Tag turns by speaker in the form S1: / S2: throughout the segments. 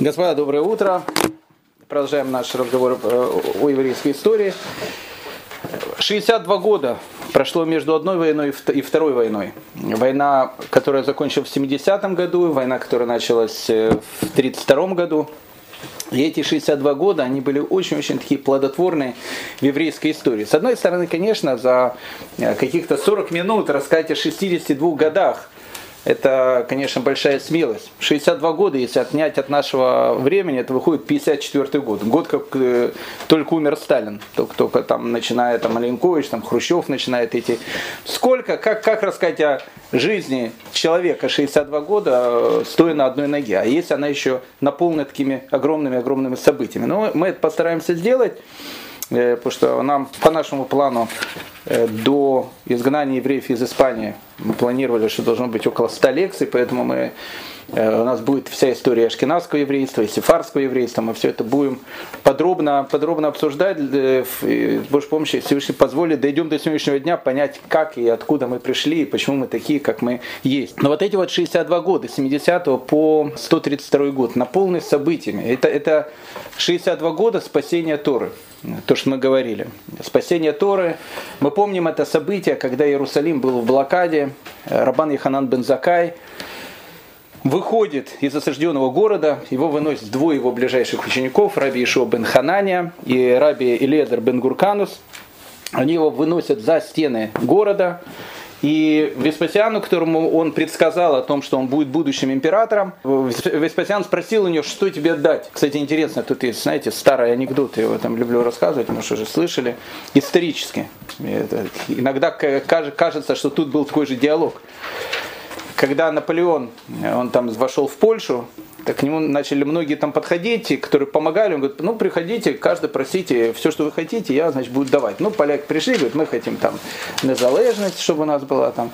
S1: Господа, доброе утро. Продолжаем наш разговор э, о еврейской истории. 62 года прошло между одной войной и второй войной. Война, которая закончилась в 70-м году, война, которая началась э, в 32 году. И эти 62 года, они были очень-очень такие плодотворные в еврейской истории. С одной стороны, конечно, за э, каких-то 40 минут рассказать о 62 годах это, конечно, большая смелость. 62 года, если отнять от нашего времени, это выходит 54 год. Год, как э, только умер Сталин. Только, только там, начиная там Маленкович, там Хрущев начинает идти. Сколько, как, как рассказать о жизни человека 62 года, э, стоя на одной ноге? А если она еще наполнена такими огромными-огромными событиями? Но мы это постараемся сделать. Э, потому что нам по нашему плану э, до изгнания евреев из Испании мы планировали, что должно быть около 100 лекций, поэтому мы Э, у нас будет вся история ашкенадского еврейства и сефарского еврейства. Мы все это будем подробно, подробно обсуждать. Э, с Божьей помощью Всевышний позволит, дойдем до сегодняшнего дня, понять, как и откуда мы пришли, и почему мы такие, как мы есть. Но вот эти вот 62 года, с 70 по 132 год, наполнены событиями. Это, это 62 года спасения Торы то, что мы говорили. Спасение Торы. Мы помним это событие, когда Иерусалим был в блокаде. Рабан Яханан бен Закай выходит из осажденного города, его выносят двое его ближайших учеников, раби Ишо бен Хананя и раби Иледер бен Гурканус. Они его выносят за стены города, и Веспасиану, которому он предсказал о том, что он будет будущим императором, Веспасиан спросил у него, что тебе дать. Кстати, интересно, тут есть, знаете, старый анекдот, я его там люблю рассказывать, может, уже слышали, исторически. Это, иногда кажется, что тут был такой же диалог когда Наполеон, он там вошел в Польшу, так к нему начали многие там подходить, которые помогали, он говорит, ну приходите, каждый просите все, что вы хотите, я, значит, буду давать. Ну, поляки пришли, говорят, мы хотим там незалежность, чтобы у нас была там,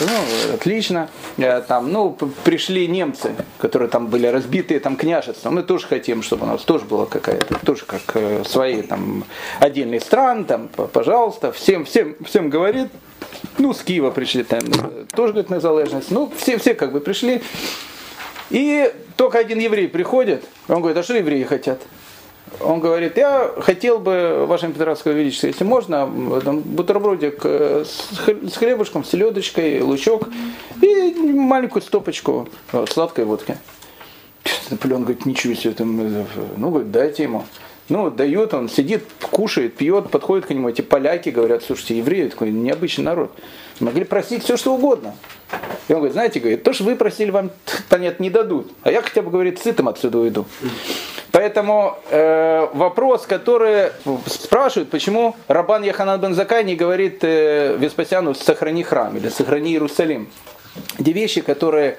S1: ну, отлично. Э, там, ну, пришли немцы, которые там были разбитые там княжества, мы тоже хотим, чтобы у нас тоже была какая-то, тоже как э, свои там отдельные страны, там, пожалуйста, всем, всем, всем говорит, ну, с Киева пришли, там, тоже, говорит, незалежность. Ну, все, все как бы пришли. И только один еврей приходит, он говорит, а что евреи хотят? Он говорит, я хотел бы, ваше императорское величество, если можно, там, бутербродик э, с хлебушком, с селедочкой, лучок и маленькую стопочку сладкой водки. Наполеон говорит, ничего себе, там, э, ну, говорит, дайте ему. Ну, дает, он сидит, кушает, пьет, подходит к нему, эти поляки говорят, слушайте, евреи такой необычный народ. Могли просить все, что угодно. И он говорит, знаете, говорит, то, что вы просили, вам, понятно, не дадут. А я хотя бы, говорит, сытым отсюда уйду. Поэтому э, вопрос, который спрашивают, почему Рабан Яханан бен Закай не говорит э, Веспасиану «сохрани храм» или «сохрани Иерусалим». Те вещи, которые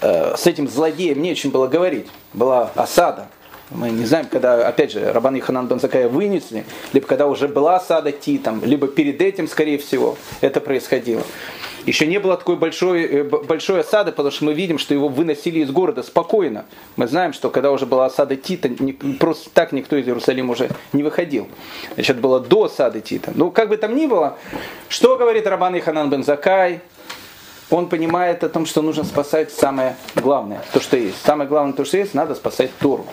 S1: э, с этим злодеем не очень было говорить. Была осада, мы не знаем, когда, опять же, Рабан Иханан Бензакая вынесли, либо когда уже была осада Титом, либо перед этим, скорее всего, это происходило. Еще не было такой большой, э, большой осады, потому что мы видим, что его выносили из города спокойно. Мы знаем, что когда уже была осада Тита, просто так никто из Иерусалима уже не выходил. Значит, было до осады Тита. Ну, как бы там ни было, что говорит Рабан Иханан бен Закай? Он понимает о том, что нужно спасать самое главное, то, что есть. Самое главное, то, что есть, надо спасать Тору.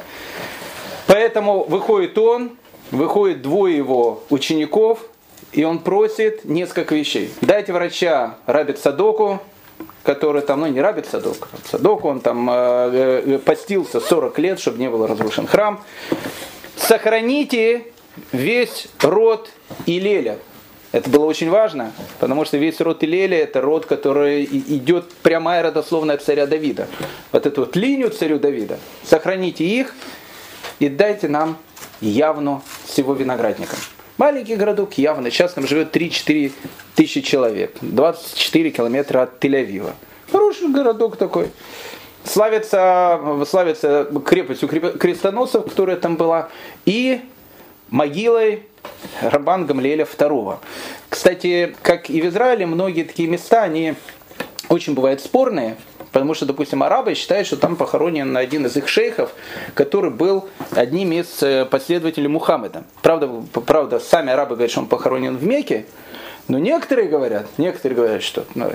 S1: Поэтому выходит он, выходит двое его учеников, и он просит несколько вещей. Дайте врача Рабит Садоку, который там, ну не Рабит Садок, Садоку, он там э, э, постился 40 лет, чтобы не был разрушен храм. Сохраните весь род Илеля. Это было очень важно, потому что весь род Илеля это род, который идет прямая родословная царя Давида. Вот эту вот линию царю Давида. Сохраните их, и дайте нам явно всего виноградника. Маленький городок явно, сейчас там живет 3-4 тысячи человек, 24 километра от Тель-Авива. Хороший городок такой. Славится, славится крепостью крестоносцев, которая там была, и могилой Рабан Гамлеля II. Кстати, как и в Израиле, многие такие места, они очень бывают спорные, Потому что, допустим, арабы считают, что там похоронен один из их шейхов, который был одним из э, последователей Мухаммеда. Правда, правда, сами арабы говорят, что он похоронен в Мекке, Но некоторые говорят, некоторые говорят, что ну,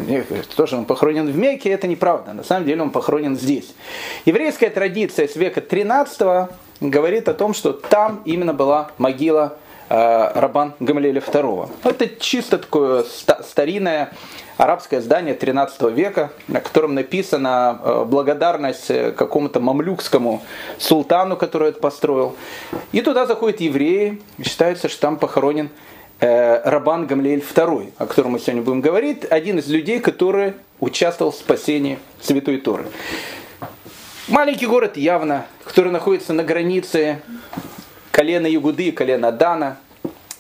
S1: то, что он похоронен в Мекке, это неправда. На самом деле он похоронен здесь. Еврейская традиция с века 13 говорит о том, что там именно была могила Рабан Гамалеля II. Это чисто такое старинное арабское здание 13 века, на котором написана э, благодарность э, какому-то мамлюкскому султану, который это построил. И туда заходят евреи, считается, что там похоронен э, Рабан Гамлеэль II, о котором мы сегодня будем говорить, один из людей, который участвовал в спасении Святой Торы. Маленький город явно, который находится на границе колена Югуды и колена Дана,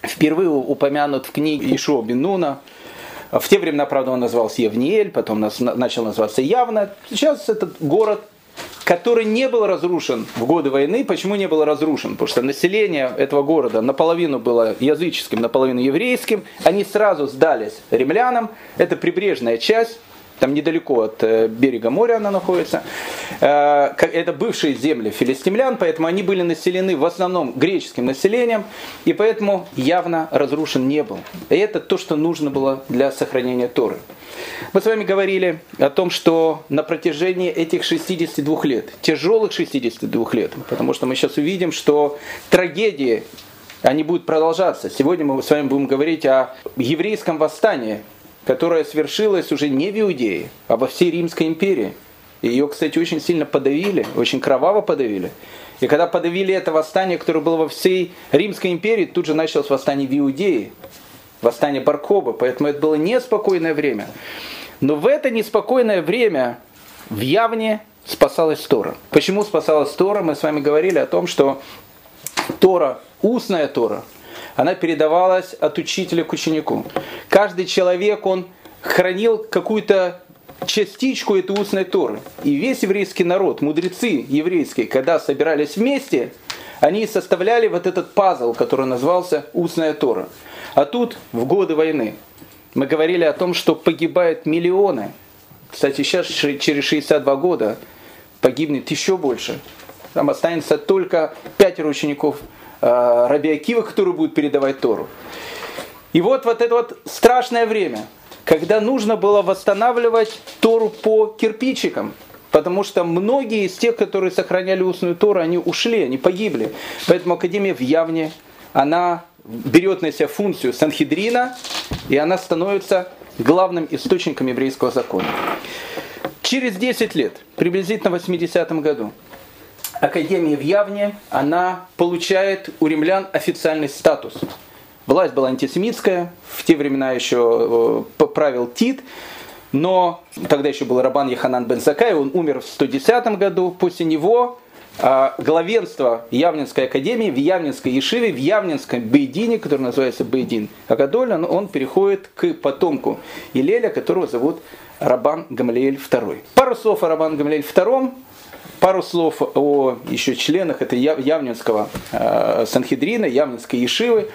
S1: впервые упомянут в книге Ишуа Бенуна. В те времена, правда, он назывался Евниэль, потом начал называться Явно. Сейчас этот город который не был разрушен в годы войны. Почему не был разрушен? Потому что население этого города наполовину было языческим, наполовину еврейским. Они сразу сдались римлянам. Это прибрежная часть там недалеко от э, берега моря она находится. Э, это бывшие земли филистимлян, поэтому они были населены в основном греческим населением, и поэтому явно разрушен не был. И это то, что нужно было для сохранения Торы. Мы с вами говорили о том, что на протяжении этих 62 лет, тяжелых 62 лет, потому что мы сейчас увидим, что трагедии они будут продолжаться. Сегодня мы с вами будем говорить о еврейском восстании, которая свершилась уже не в Иудее, а во всей Римской империи. Ее, кстати, очень сильно подавили, очень кроваво подавили. И когда подавили это восстание, которое было во всей Римской империи, тут же началось восстание в Иудее, восстание Баркоба, поэтому это было неспокойное время. Но в это неспокойное время в Явне спасалась Тора. Почему спасалась Тора? Мы с вами говорили о том, что Тора, устная Тора – она передавалась от учителя к ученику. Каждый человек, он хранил какую-то частичку этой устной Торы. И весь еврейский народ, мудрецы еврейские, когда собирались вместе, они составляли вот этот пазл, который назывался устная Тора. А тут, в годы войны, мы говорили о том, что погибают миллионы. Кстати, сейчас, через 62 года, погибнет еще больше. Там останется только пятеро учеников Раби Акива, который будет передавать Тору. И вот вот это вот страшное время, когда нужно было восстанавливать Тору по кирпичикам, потому что многие из тех, которые сохраняли устную Тору, они ушли, они погибли. Поэтому Академия в Явне, она берет на себя функцию Санхедрина, и она становится главным источником еврейского закона. Через 10 лет, приблизительно в 80-м году, Академия в Явне, она получает у римлян официальный статус. Власть была антисемитская, в те времена еще э, правил Тит, но тогда еще был Рабан Яханан бен Закай, он умер в 110 году, после него а, главенство Явнинской академии в Явнинской Ешиве, в Явнинском Бейдине, который называется Бейдин Агадоль, он, переходит к потомку Илеля, которого зовут Рабан Гамлеэль II. Пару слов о Рабан Гамлеэль II. Пару слов о еще членах этой Явнинского э, Санхедрина, Явнинской Ешивы.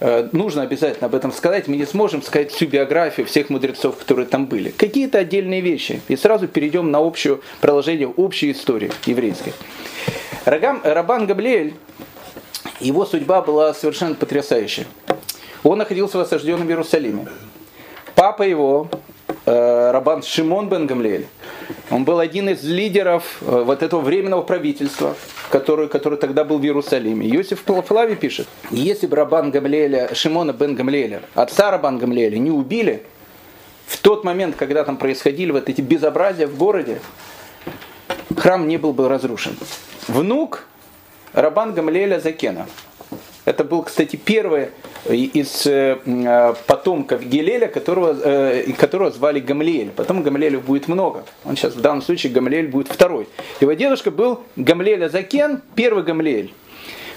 S1: Э, нужно обязательно об этом сказать. Мы не сможем сказать всю биографию всех мудрецов, которые там были. Какие-то отдельные вещи. И сразу перейдем на общее продолжение общей истории еврейской. Рагам, Рабан Габлиэль, его судьба была совершенно потрясающая. Он находился в осажденном Иерусалиме. Папа его, Рабан Шимон бен Гамлиэль, он был один из лидеров э, вот этого временного правительства, который, который тогда был в Иерусалиме. Иосиф Флави пишет, если бы Рабан Гамлеля, Шимона бен Гамлеля, отца Рабан Гамлеля не убили, в тот момент, когда там происходили вот эти безобразия в городе, храм не был бы разрушен. Внук Рабан Гамлеля Закена. Это был, кстати, первый из э, э, потомков Гелеля, которого, э, которого звали Гамлиэль. Потом Гамлиэлю будет много. Он сейчас в данном случае Гамлиэль будет второй. Его дедушка был Гамлиэль Азакен, первый Гамлиэль.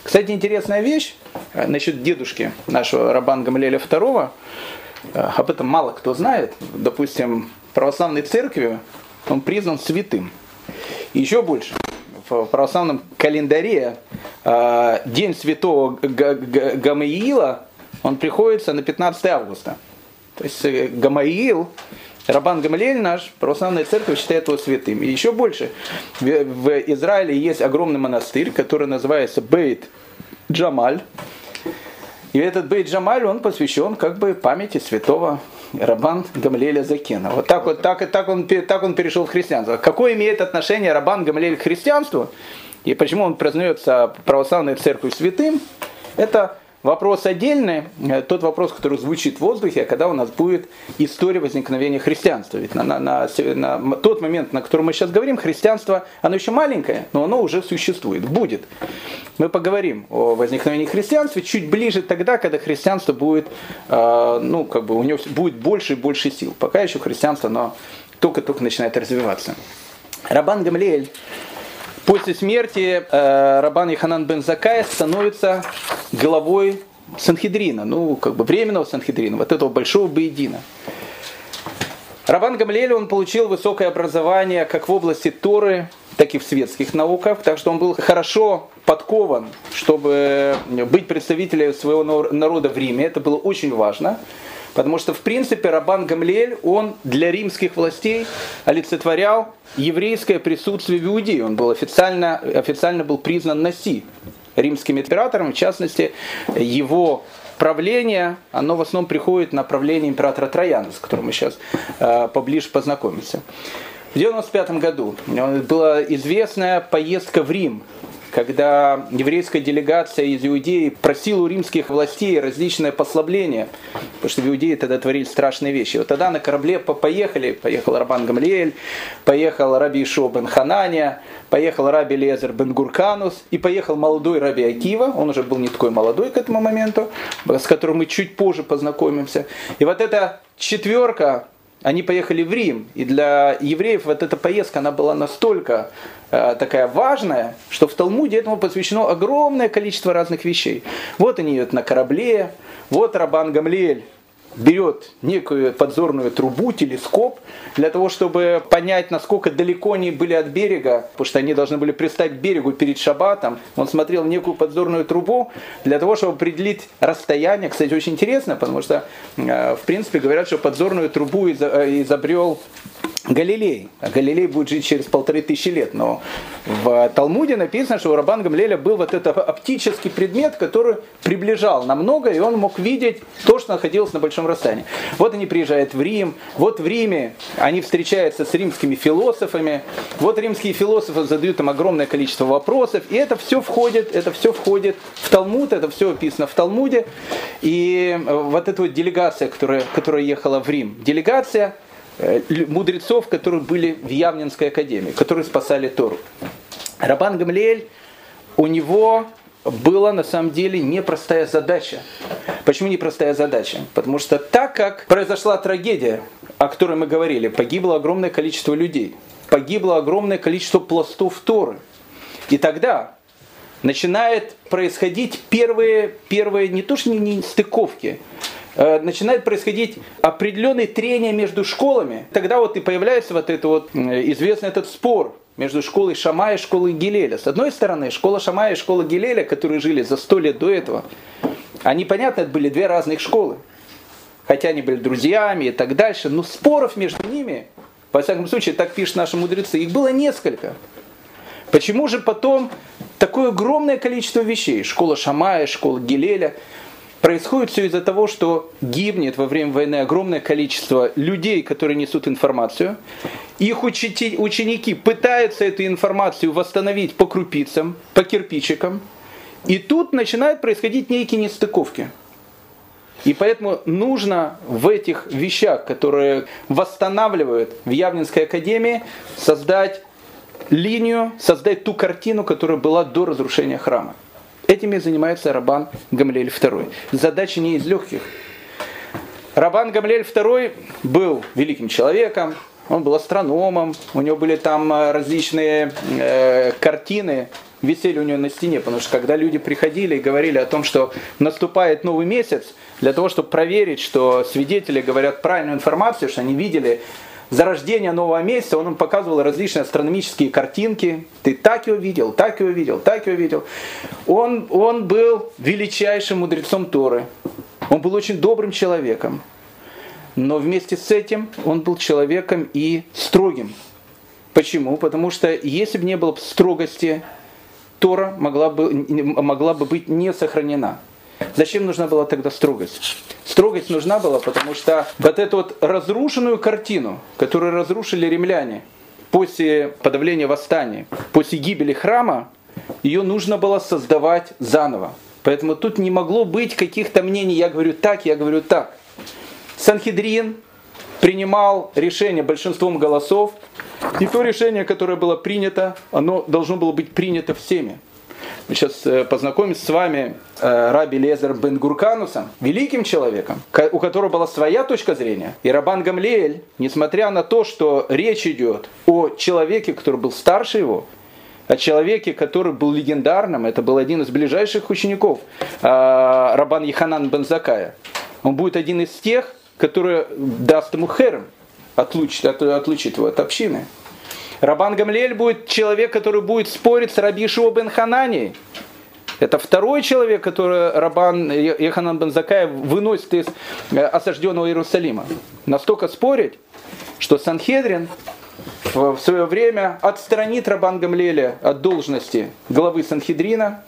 S1: Кстати, интересная вещь насчет дедушки нашего Рабан Гамлиэля II. Об этом мало кто знает. Допустим, православной церкви он признан святым. И еще больше. В православном календаре День святого Гамаиила он приходится на 15 августа. То есть э, Гамаил, Рабан Гамалиэль наш, православная церковь считает его святым. И еще больше, в Израиле есть огромный монастырь, который называется Бейт Джамаль. И этот Бейт Джамаль, он посвящен как бы памяти святого Рабан Гамлеля Закена. Вот так вот, так, так, он, так он перешел в христианство. Какое имеет отношение Рабан Гамлель к христианству? И почему он признается православной церковью святым? Это Вопрос отдельный, э, тот вопрос, который звучит в воздухе, когда у нас будет история возникновения христианства. Ведь на, на, на, на тот момент, на котором мы сейчас говорим, христианство, оно еще маленькое, но оно уже существует, будет. Мы поговорим о возникновении христианства чуть ближе тогда, когда христианство будет, э, ну, как бы у него будет больше и больше сил. Пока еще христианство, оно только-только начинает развиваться. Рабан Гамлиэль После смерти э, Рабан Иханан бен Закая становится главой Санхедрина, ну, как бы временного Санхедрина, вот этого большого Бейдина. Рабан Гамлель, он получил высокое образование как в области Торы, так и в светских науках, так что он был хорошо подкован, чтобы быть представителем своего народа в Риме. Это было очень важно. Потому что, в принципе, Рабан Гамлиэль, он для римских властей олицетворял еврейское присутствие в Иудее. Он был официально, официально был признан Наси, римским императором. В частности, его правление, оно в основном приходит на правление императора Трояна, с которым мы сейчас э, поближе познакомимся. В 1995 году была известная поездка в Рим когда еврейская делегация из Иудеи просила у римских властей различные послабления, потому что в Иудее тогда творили страшные вещи. Вот тогда на корабле поехали, поехал Рабан Гамлиэль, поехал Раби Ишо бен Хананя, поехал Раби Лезер бен Гурканус и поехал молодой Раби Акива, он уже был не такой молодой к этому моменту, с которым мы чуть позже познакомимся. И вот эта четверка они поехали в Рим, и для евреев вот эта поездка, она была настолько такая важная, что в Талмуде этому посвящено огромное количество разных вещей. Вот они идут на корабле, вот Рабан Гамлиэль берет некую подзорную трубу, телескоп, для того, чтобы понять, насколько далеко они были от берега, потому что они должны были пристать к берегу перед шаббатом. Он смотрел некую подзорную трубу для того, чтобы определить расстояние. Кстати, очень интересно, потому что, э, в принципе, говорят, что подзорную трубу э, изобрел Галилей. А Галилей будет жить через полторы тысячи лет. Но в Талмуде написано, что у Рабан Гамлеля был вот этот оптический предмет, который приближал намного, и он мог видеть то, что находилось на большом расстоянии. Вот они приезжают в Рим, вот в Риме они встречаются с римскими философами, вот римские философы задают им огромное количество вопросов, и это все входит, это все входит в Талмуд, это все описано в Талмуде. И вот эта вот делегация, которая, которая ехала в Рим, делегация Э, мудрецов, которые были в Явнинской академии, которые спасали Тору. Рабан Гамлиэль, у него была на самом деле непростая задача. Почему непростая задача? Потому что так как произошла трагедия, о которой мы говорили, погибло огромное количество людей, погибло огромное количество пластов Торы. И тогда начинает происходить первые, первые не то что не, не стыковки, Э, начинает происходить определенные трения между школами. Тогда вот и появляется вот это вот известный этот спор между школой Шамая и школой Гилеля. С одной стороны, школа Шамая и школа Гилеля, которые жили за сто лет до этого, они, понятно, это были две разных школы. Хотя они были друзьями и так дальше, но споров между ними, во всяком случае, так пишут наши мудрецы, их было несколько. Почему же потом такое огромное количество вещей? Школа Шамая, школа Гилеля – Происходит все из-за того, что гибнет во время войны огромное количество людей, которые несут информацию. Их ученики пытаются эту информацию восстановить по крупицам, по кирпичикам. И тут начинают происходить некие нестыковки. И поэтому нужно в этих вещах, которые восстанавливают в Явнинской академии, создать линию, создать ту картину, которая была до разрушения храма. Этими занимается Рабан Гамлель II. Задача не из легких. Рабан Гамлель II был великим человеком, он был астрономом, у него были там э, различные э, картины, висели у него на стене, потому что когда люди приходили и говорили о том, что наступает новый месяц, для того, чтобы проверить, что свидетели говорят правильную информацию, что они видели зарождения нового месяца, он им показывал различные астрономические картинки. Ты так его видел, так его видел, так его видел. Он, он был величайшим мудрецом Торы. Он был очень добрым человеком. Но вместе с этим он был человеком и строгим. Почему? Потому что если бы не было строгости, Тора могла бы, могла бы быть не сохранена. Зачем нужна была тогда строгость? Строгость нужна была, потому что вот эту вот разрушенную картину, которую разрушили римляне после подавления восстания, после гибели храма, ее нужно было создавать заново. Поэтому тут не могло быть каких-то мнений, я говорю так, я говорю так. Санхедрин принимал решение большинством голосов, и то решение, которое было принято, оно должно было быть принято всеми. Мы сейчас э, познакомимся с вами э, Раби Лезер бен Гурканусом, великим человеком, у которого была своя точка зрения. И Рабан Гамлеэль, несмотря на то, что речь идет о человеке, который был старше его, о человеке, который был легендарным, это был один из ближайших учеников э, Рабан Еханан бен Закая. Он будет один из тех, который даст ему херм, отлучит, отлучит его от общины. Рабан Гамлель будет человек, который будет спорить с Раби Ишуа бен Ханани. Это второй человек, который Рабан Еханан бен Закаев выносит из э, осажденного Иерусалима. Настолько спорить, что Санхедрин в свое время отстранит Рабан Гамлеля от должности главы Санхедрина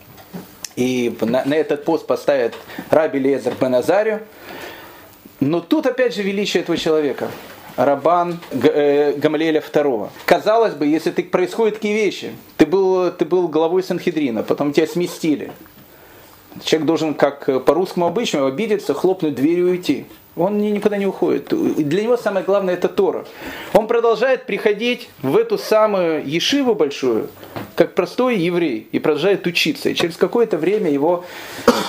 S1: и на, на этот пост поставит Раби Лезер бен Азарию. Но тут опять же величие этого человека. Рабан э, Гамалеля II. Казалось бы, если ты, происходят такие вещи, ты был, ты был главой Санхедрина, потом тебя сместили. Человек должен, как по русскому обычному, обидеться, хлопнуть дверью и уйти. Он никуда не уходит. Для него самое главное это Тора. Он продолжает приходить в эту самую ешиву большую, как простой еврей, и продолжает учиться. И через какое-то время его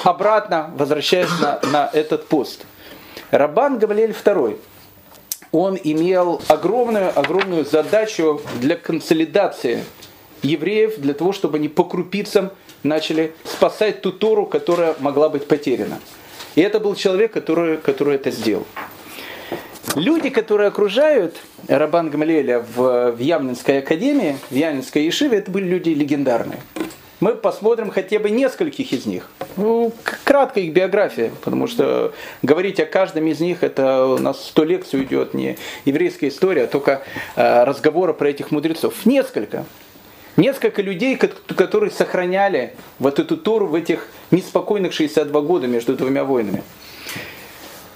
S1: обратно возвращают на, на этот пост. Рабан Гавлель II он имел огромную, огромную задачу для консолидации евреев, для того, чтобы они по крупицам начали спасать ту Тору, которая могла быть потеряна. И это был человек, который, который это сделал. Люди, которые окружают Рабан Гамлеля в, в Ямнинской академии, в Ямнинской Ешиве, это были люди легендарные мы посмотрим хотя бы нескольких из них. Ну, кратко их биография, потому что говорить о каждом из них, это у нас сто лекций уйдет, не еврейская история, а только э, разговоры про этих мудрецов. Несколько. Несколько людей, которые сохраняли вот эту Тору в этих неспокойных 62 года между двумя войнами.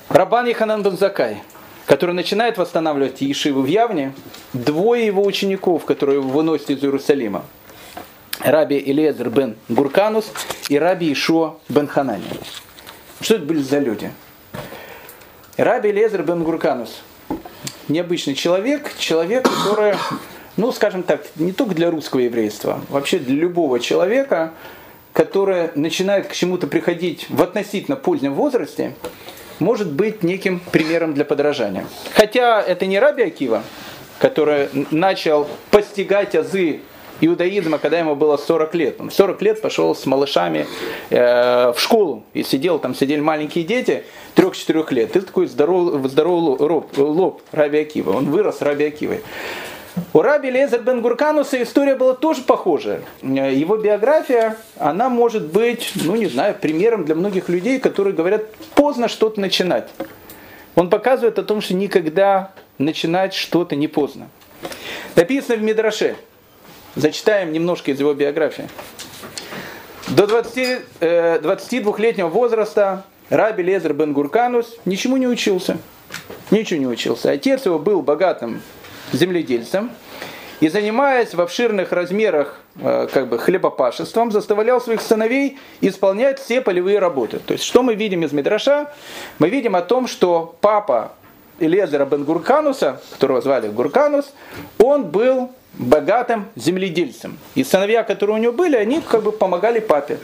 S1: Рабан Яханан Бензакай, который начинает восстанавливать Ешиву в Явне, двое его учеников, которые выносят из Иерусалима – Раби Илиезер бен Гурканус и Раби Ишуа бен Ханани. Что это были за люди? Раби Илиезер бен Гурканус. Необычный человек, человек, который, ну, скажем так, не только для русского еврейства, вообще для любого человека, который начинает к чему-то приходить в относительно позднем возрасте, может быть неким примером для подражания. Хотя это не Раби Акива, который начал постигать азы иудаизма, когда ему было 40 лет. Он 40 лет пошел с малышами э, в школу и сидел, там сидели маленькие дети, 3-4 лет. Это такой здоровый, здоровый лоб, лоб Раби Акива. Он вырос Раби Акивой. У Раби Лезер бен Гуркануса история была тоже похожая. Его биография, она может быть, ну не знаю, примером для многих людей, которые говорят, поздно что-то начинать. Он показывает о том, что никогда начинать что-то не поздно. Написано в Мидраше – Зачитаем немножко из его биографии. До 20, э, 22-летнего возраста Раби Лезер бен Гурканус ничему не учился. Ничего не учился. Отец его был богатым земледельцем и, занимаясь в обширных размерах э, как бы хлебопашеством, заставлял своих сыновей исполнять все полевые работы. То есть, что мы видим из Мидраша? Мы видим о том, что папа Элезера бен Гуркануса, которого звали Гурканус, он был богатым земледельцем. И сыновья, которые у него были, они как бы помогали папе.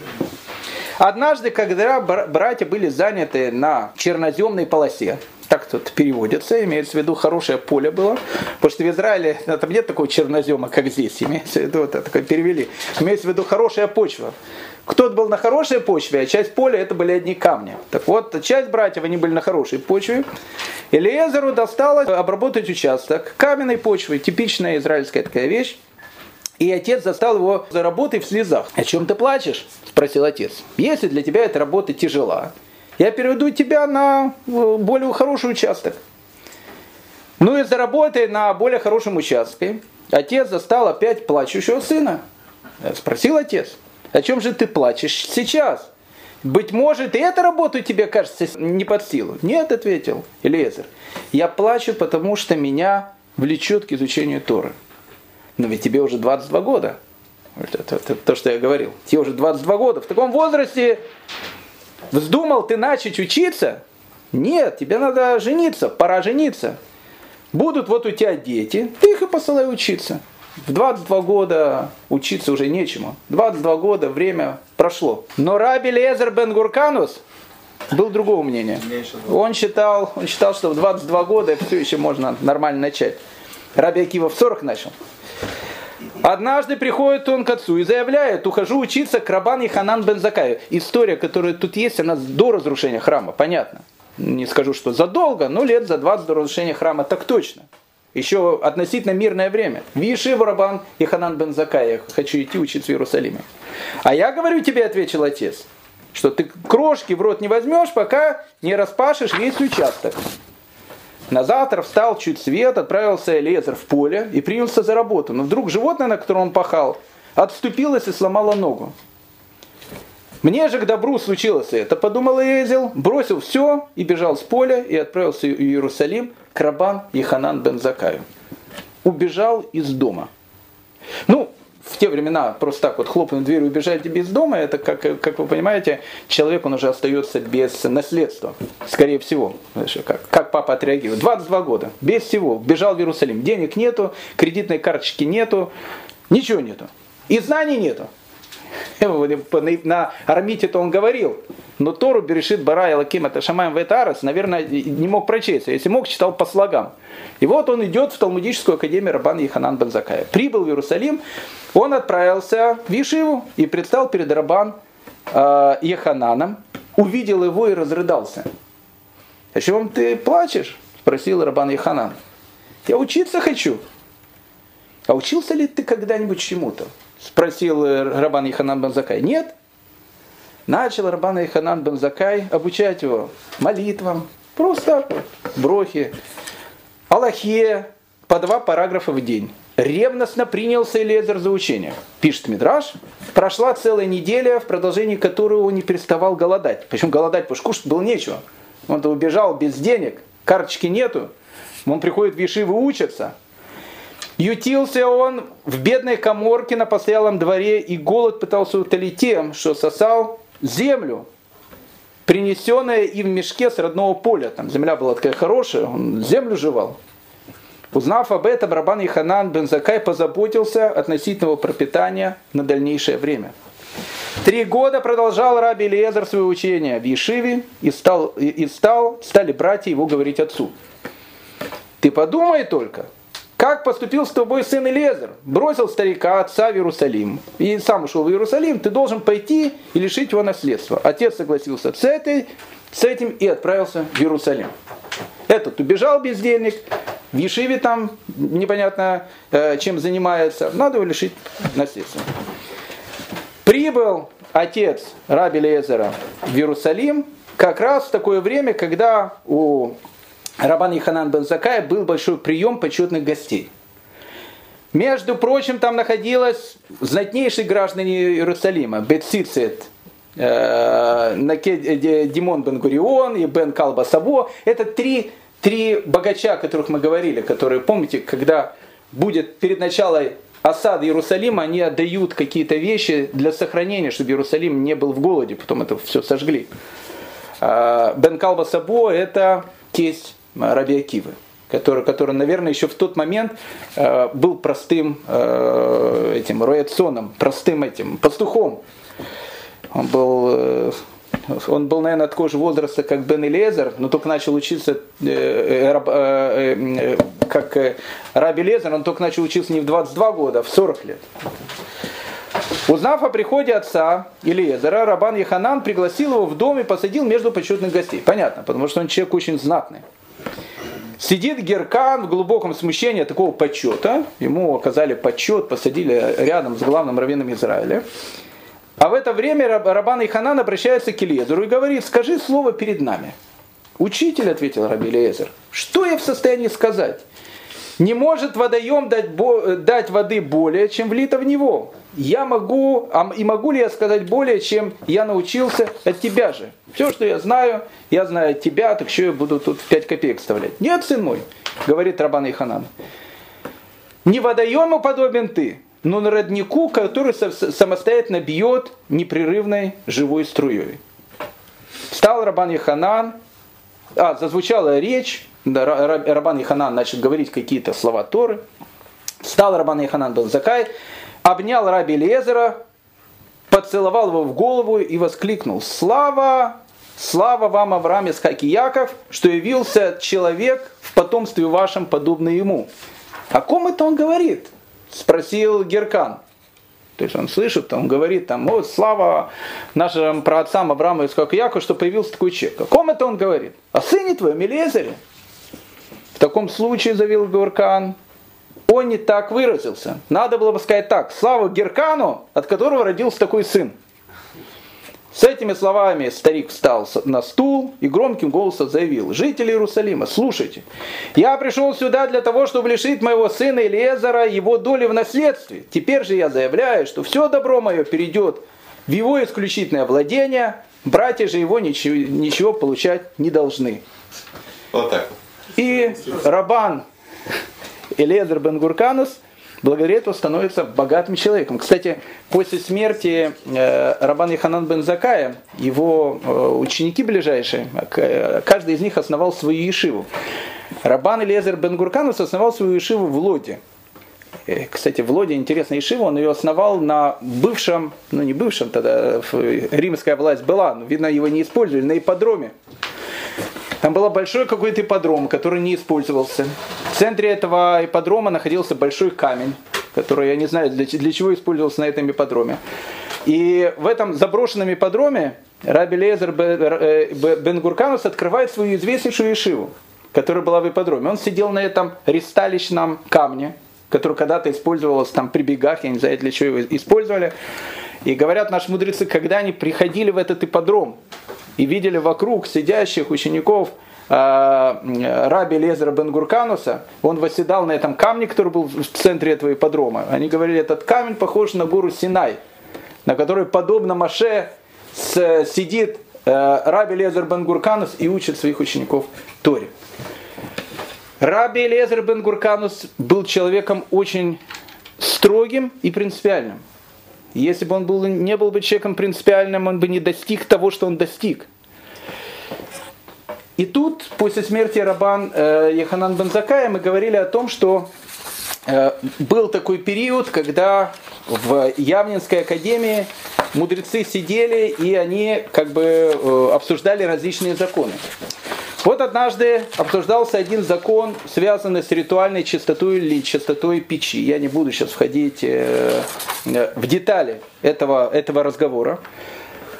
S1: Однажды, когда братья были заняты на черноземной полосе, так тут переводится, имеется в виду хорошее поле было, потому что в Израиле там нет такого чернозема, как здесь, имеется в виду, вот это перевели, имеется в виду хорошая почва. Кто-то был на хорошей почве, а часть поля это были одни камни. Так вот, часть братьев, они были на хорошей почве. Элиезеру досталось обработать участок каменной почвой, типичная израильская такая вещь. И отец застал его за работой в слезах. «О чем ты плачешь?» – спросил отец. «Если для тебя эта работа тяжела, я переведу тебя на э, более хороший участок». Ну и заработай на более хорошем участке. Отец застал опять плачущего сына. Спросил отец, о чем же ты плачешь сейчас? Быть может, и эта работа тебе кажется не под силу. Нет, ответил Элиезер. Я плачу, потому что меня влечет к изучению Торы. Но ведь тебе уже 22 года. Это, это, это то, что я говорил. Тебе уже 22 года. В таком возрасте вздумал ты начать учиться? Нет, тебе надо жениться, пора жениться. Будут вот у тебя дети, ты их и посылай учиться. В 22 года учиться уже нечему. 22 года время прошло. Но Раби Лезер Бен Гурканус был другого мнения. Он считал, он считал, что в 22 года все еще можно нормально начать. Раби Акива в 40 начал. Однажды приходит он к отцу и заявляет, ухожу учиться к Рабан и Ханан бен Закаю. История, которая тут есть, она до разрушения храма, понятно. Не скажу, что задолго, но лет за 20 до разрушения храма так точно. Еще относительно мирное время. Виши Рабан и Ханан бен Закай, хочу идти учиться в Иерусалиме. А я говорю тебе, ответил отец, что ты крошки в рот не возьмешь, пока не распашешь весь участок. На завтра встал чуть свет, отправился Элезер в поле и принялся за работу. Но вдруг животное, на котором он пахал, отступилось и сломало ногу. Мне же к добру случилось это, подумал Эзел, бросил все и бежал с поля и отправился в Иерусалим к Рабан Еханан бен Закаю. Убежал из дома. Ну, в те времена просто так вот хлопнуть дверь и убежать без дома, это, как, как вы понимаете, человек, он уже остается без наследства, скорее всего. Как, как папа отреагирует? 22 года, без всего, бежал в Иерусалим. Денег нету, кредитной карточки нету, ничего нету. И знаний нету. На арамите-то он говорил, но Тору берешит бара и лаким это шамаем ветарас, наверное, не мог прочесть. Если мог, читал по слогам. И вот он идет в Талмудическую академию Рабан Еханан Бензакая. Прибыл в Иерусалим, он отправился в Вишиву и предстал перед Рабан э, Ехананом, увидел его и разрыдался. «О чем ты плачешь?» – спросил Рабан Еханан. «Я учиться хочу». «А учился ли ты когда-нибудь чему-то?» – спросил Рабан Еханан Бензакай. «Нет». Начал Рабан Еханан Бензакай обучать его молитвам, просто брохи, Аллахе, по два параграфа в день. Ревностно принялся Элезер за учение. Пишет Мидраш. Прошла целая неделя, в продолжении которой он не переставал голодать. Причем голодать, потому что кушать было нечего. Он-то убежал без денег, карточки нету. Он приходит в Ешивы учиться. Ютился он в бедной коморке на постоялом дворе, и голод пытался утолить тем, что сосал землю, принесенная им в мешке с родного поля. Там земля была такая хорошая, он землю жевал. Узнав об этом, Рабан Иханан бен Закай позаботился относительно его пропитания на дальнейшее время. Три года продолжал Раби Лезер свое учение в Ешиве и, стал, и стал, стали братья его говорить отцу. Ты подумай только, как поступил с тобой сын Элезер? Бросил старика отца в Иерусалим и сам ушел в Иерусалим. Ты должен пойти и лишить его наследства. Отец согласился с, этой, с этим и отправился в Иерусалим. Этот убежал бездельник, в Ешиве там непонятно э, чем занимается, надо его лишить наследства. Прибыл отец Раби Лезера в Иерусалим как раз в такое время, когда у Рабан Иханан бен Закая был большой прием почетных гостей. Между прочим, там находилось знатнейшие граждане Иерусалима, Бетсицет, э, Димон бен Гурион и Бен Калба Саво. Это три, три богача, о которых мы говорили, которые, помните, когда будет перед началом осады Иерусалима, они отдают какие-то вещи для сохранения, чтобы Иерусалим не был в голоде, потом это все сожгли. Э, Бен Калба Сабо это тесть Раби Акивы, который, который, наверное, еще в тот момент э, был простым э, этим роэцоном, простым этим пастухом. Он был, э, он был, наверное, такого же возраста, как Бен Элезер, но только начал учиться, э, э, э, э, как э, Раби Лезер, он только начал учиться не в 22 года, а в 40 лет. Узнав о приходе отца Илиезера, Рабан Яханан пригласил его в дом и посадил между почетных гостей. Понятно, потому что он человек очень знатный. Сидит Геркан в глубоком смущении такого почета. Ему оказали почет, посадили рядом с главным раввином Израиля. А в это время Рабан Иханан обращается к Елезеру и говорит, скажи слово перед нами. Учитель, ответил Раби Елезер, что я в состоянии сказать? Не может водоем дать, дать воды более, чем влито в него. Я могу, а, и могу ли я сказать более, чем я научился от тебя же? Все, что я знаю, я знаю от тебя, так еще я буду тут 5 копеек вставлять. Нет, сын мой, говорит Рабан Иханан. Не водоему подобен ты, но на роднику, который самостоятельно бьет непрерывной живой струей. Встал Рабан Иханан, а, зазвучала речь, да, Рабан Иханан начал говорить какие-то слова Торы. Встал Рабан Иханан был Закай, обнял Раби Лезера, поцеловал его в голову и воскликнул «Слава! Слава вам, Авраам, Исхак и Яков, что явился человек в потомстве вашем, подобный ему». О ком это он говорит? Спросил Геркан. То есть он слышит, он говорит там, вот слава нашим праотцам Аврааму Исхаку Яку, что появился такой человек. О ком это он говорит? О сыне твоем, Елезаре. В таком случае, завел Гуркан, он не так выразился. Надо было бы сказать так. Слава Геркану, от которого родился такой сын. С этими словами старик встал на стул и громким голосом заявил, жители Иерусалима, слушайте, я пришел сюда для того, чтобы лишить моего сына Элиезера его доли в наследстве. Теперь же я заявляю, что все добро мое перейдет в его исключительное владение, братья же его ничего, ничего получать не должны.
S2: Вот так.
S1: И Рабан Элезер бен Гурканус благодаря этому становится богатым человеком. Кстати, после смерти э, Рабан Яханан бен Закая, его э, ученики ближайшие, каждый из них основал свою ешиву. Рабан Элезер бен Гурканус основал свою ешиву в Лоде. Э, кстати, в Лоде интересная ешива, он ее основал на бывшем, ну не бывшем, тогда римская власть была, но видно его не использовали, на ипподроме. Там был большой какой-то ипподром, который не использовался. В центре этого ипподрома находился большой камень, который, я не знаю, для, для чего использовался на этом ипподроме. И в этом заброшенном ипподроме Раби Лезер э, Бен Гурканус открывает свою известнейшую ешиву, которая была в ипподроме. Он сидел на этом ристалищном камне, который когда-то использовался там при бегах, я не знаю, для чего его использовали. И говорят наши мудрецы, когда они приходили в этот ипподром, и видели вокруг сидящих учеников э, раби Лезера Бенгуркануса, он восседал на этом камне, который был в центре этого ипподрома. Они говорили, этот камень похож на гору Синай, на которой, подобно Маше, сидит э, раби Лезер Бенгурканус и учит своих учеников Торе. Раби Лезер Бенгурканус был человеком очень строгим и принципиальным. Если бы он был, не был бы человеком принципиальным, он бы не достиг того, что он достиг. И тут, после смерти Рабан э, Яханан Бензакая, мы говорили о том, что э, был такой период, когда в Явнинской академии мудрецы сидели и они как бы э, обсуждали различные законы. Вот однажды обсуждался один закон, связанный с ритуальной чистотой или чистотой печи. Я не буду сейчас входить э, э, в детали этого, этого разговора.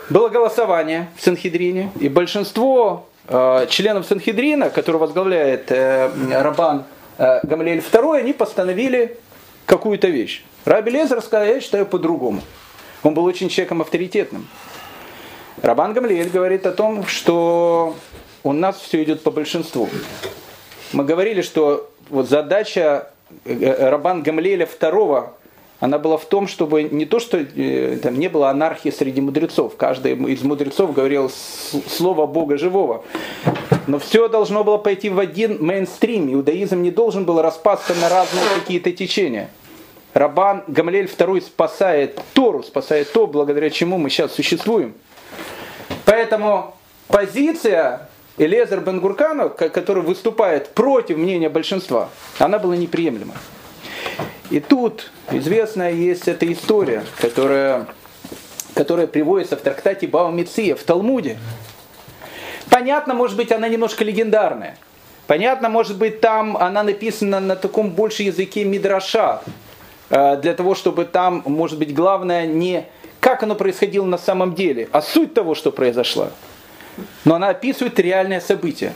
S1: Было голосование в Санхедрине, и большинство э, членов Санхедрина, который возглавляет Рабан Гамлель II, они постановили какую-то вещь. Раби Лезер сказал, я считаю по-другому. Он был очень человеком авторитетным. Рабан Гамлиэль говорит о том, что у нас все идет по большинству. Мы говорили, что вот задача э, э, Рабан Гамлеля II, она была в том, чтобы не то, что э, там не было анархии среди мудрецов. Каждый из мудрецов говорил слово Бога живого. Но все должно было пойти в один мейнстрим. Иудаизм не должен был распасться на разные какие-то течения. Рабан Гамлель II спасает Тору, спасает то, благодаря чему мы сейчас существуем. Поэтому позиция Элезер Бенгуркану, который выступает против мнения большинства, она была неприемлема. И тут известная есть эта история, которая, которая приводится в трактате Баумиция в Талмуде. Понятно, может быть, она немножко легендарная. Понятно, может быть, там она написана на таком больше языке мидраша, э, для того, чтобы там, может быть, главное не как оно происходило на самом деле, а суть того, что произошло но она описывает реальное событие.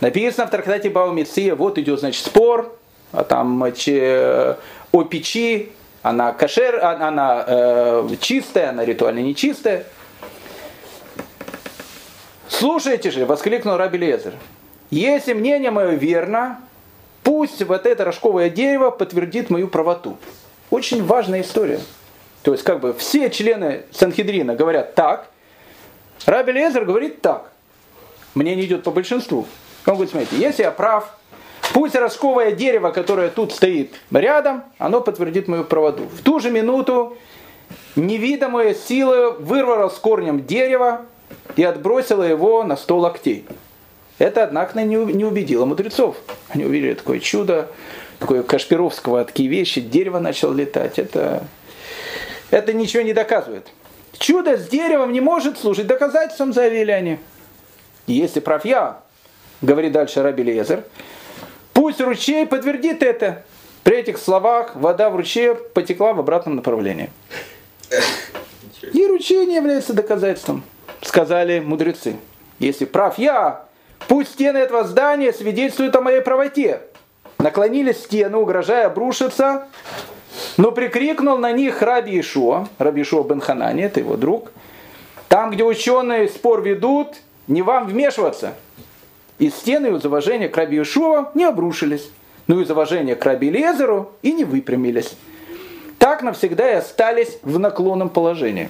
S1: Написано в трактате Баумиция, вот идет, значит, спор, а там че, о печи, она кашер, а, она э, чистая, она ритуально нечистая. Слушайте же, воскликнул Раби Лезер. Если мнение мое верно, пусть вот это рожковое дерево подтвердит мою правоту. очень важная история. То есть как бы все члены Санхедрина говорят так, Раби Лезер говорит так. Мне не идет по большинству. Он говорит, смотрите, если я прав, пусть росковое дерево, которое тут стоит рядом, оно подтвердит мою правоту. В ту же минуту невидимая сила вырвала с корнем дерево и отбросила его на сто локтей. Это, однако, не убедило мудрецов. Они увидели такое чудо, такое Кашпировского, такие вещи, дерево начало летать. Это, это ничего не доказывает. Чудо с деревом не может служить доказательством, заявили они. Если прав я, говорит дальше Раби Лезер, пусть ручей подтвердит это. При этих словах вода в ручье потекла в обратном направлении. И ручей не является доказательством, сказали мудрецы. Если прав я, пусть стены этого здания свидетельствуют о моей правоте. Наклонились стены, угрожая обрушиться, но прикрикнул на них Раби Ишуа, Раби Ишуа бен Ханани, это его друг. Там, где ученые спор ведут, не вам вмешиваться. И стены из уважения к Раби Ишуа не обрушились, но из уважения к Раби Лезеру и не выпрямились. Так навсегда и остались в наклонном положении.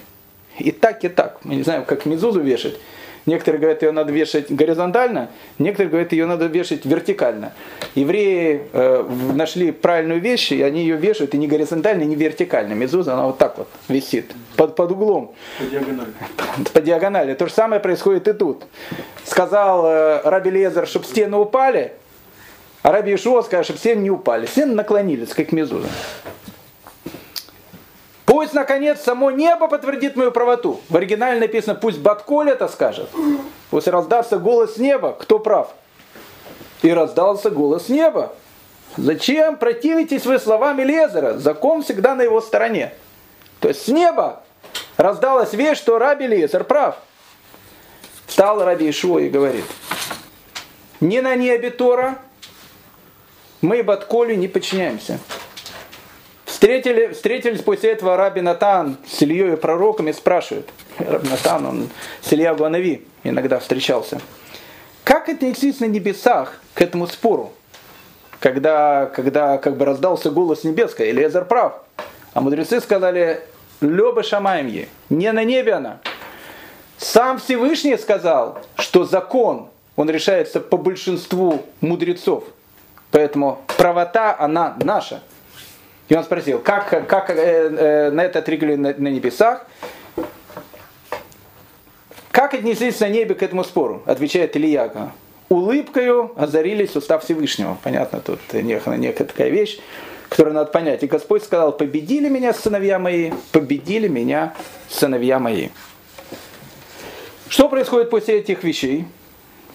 S1: И так, и так. Мы не знаем, как мезузу вешать. Некоторые говорят, ее надо вешать горизонтально, некоторые говорят, ее надо вешать вертикально. Евреи э, нашли правильную вещь, и они ее вешают и не горизонтально, и не вертикально. Мезуза, она вот так вот висит, под, под углом.
S2: По диагонали.
S1: По диагонали. То же самое происходит и тут. Сказал э, Раби Лезер, чтобы стены упали, а Раби Ишуа сказал, чтобы стены не упали. Стены наклонились, как мезуза. Пусть, наконец, само небо подтвердит мою правоту. В оригинале написано, пусть Батколь это скажет. Пусть раздастся голос неба, кто прав. И раздался голос неба. Зачем противитесь вы словами Лезера? Закон всегда на его стороне. То есть с неба раздалась вещь, что Раби Лезер прав. Встал Раби Ишуа и говорит, не на небе Тора, мы Батколю не подчиняемся. Встретили, встретились после этого Раби Натан с Ильей и пророками, спрашивают. Раби Натан, он с Илья Гуанави иногда встречался. Как отнестись на небесах к этому спору? Когда, когда как бы раздался голос небеской, Элиезер прав. А мудрецы сказали, Леба Шамаемье, не на небе она. Сам Всевышний сказал, что закон, он решается по большинству мудрецов. Поэтому правота, она наша. И он спросил, как, как э, э, на это отреагировали на, на небесах? Как отнеслись на небе к этому спору? Отвечает Ильяга. Улыбкою озарились устав Всевышнего. Понятно, тут некая, некая такая вещь, которую надо понять. И Господь сказал, победили меня сыновья мои, победили меня сыновья мои. Что происходит после этих вещей?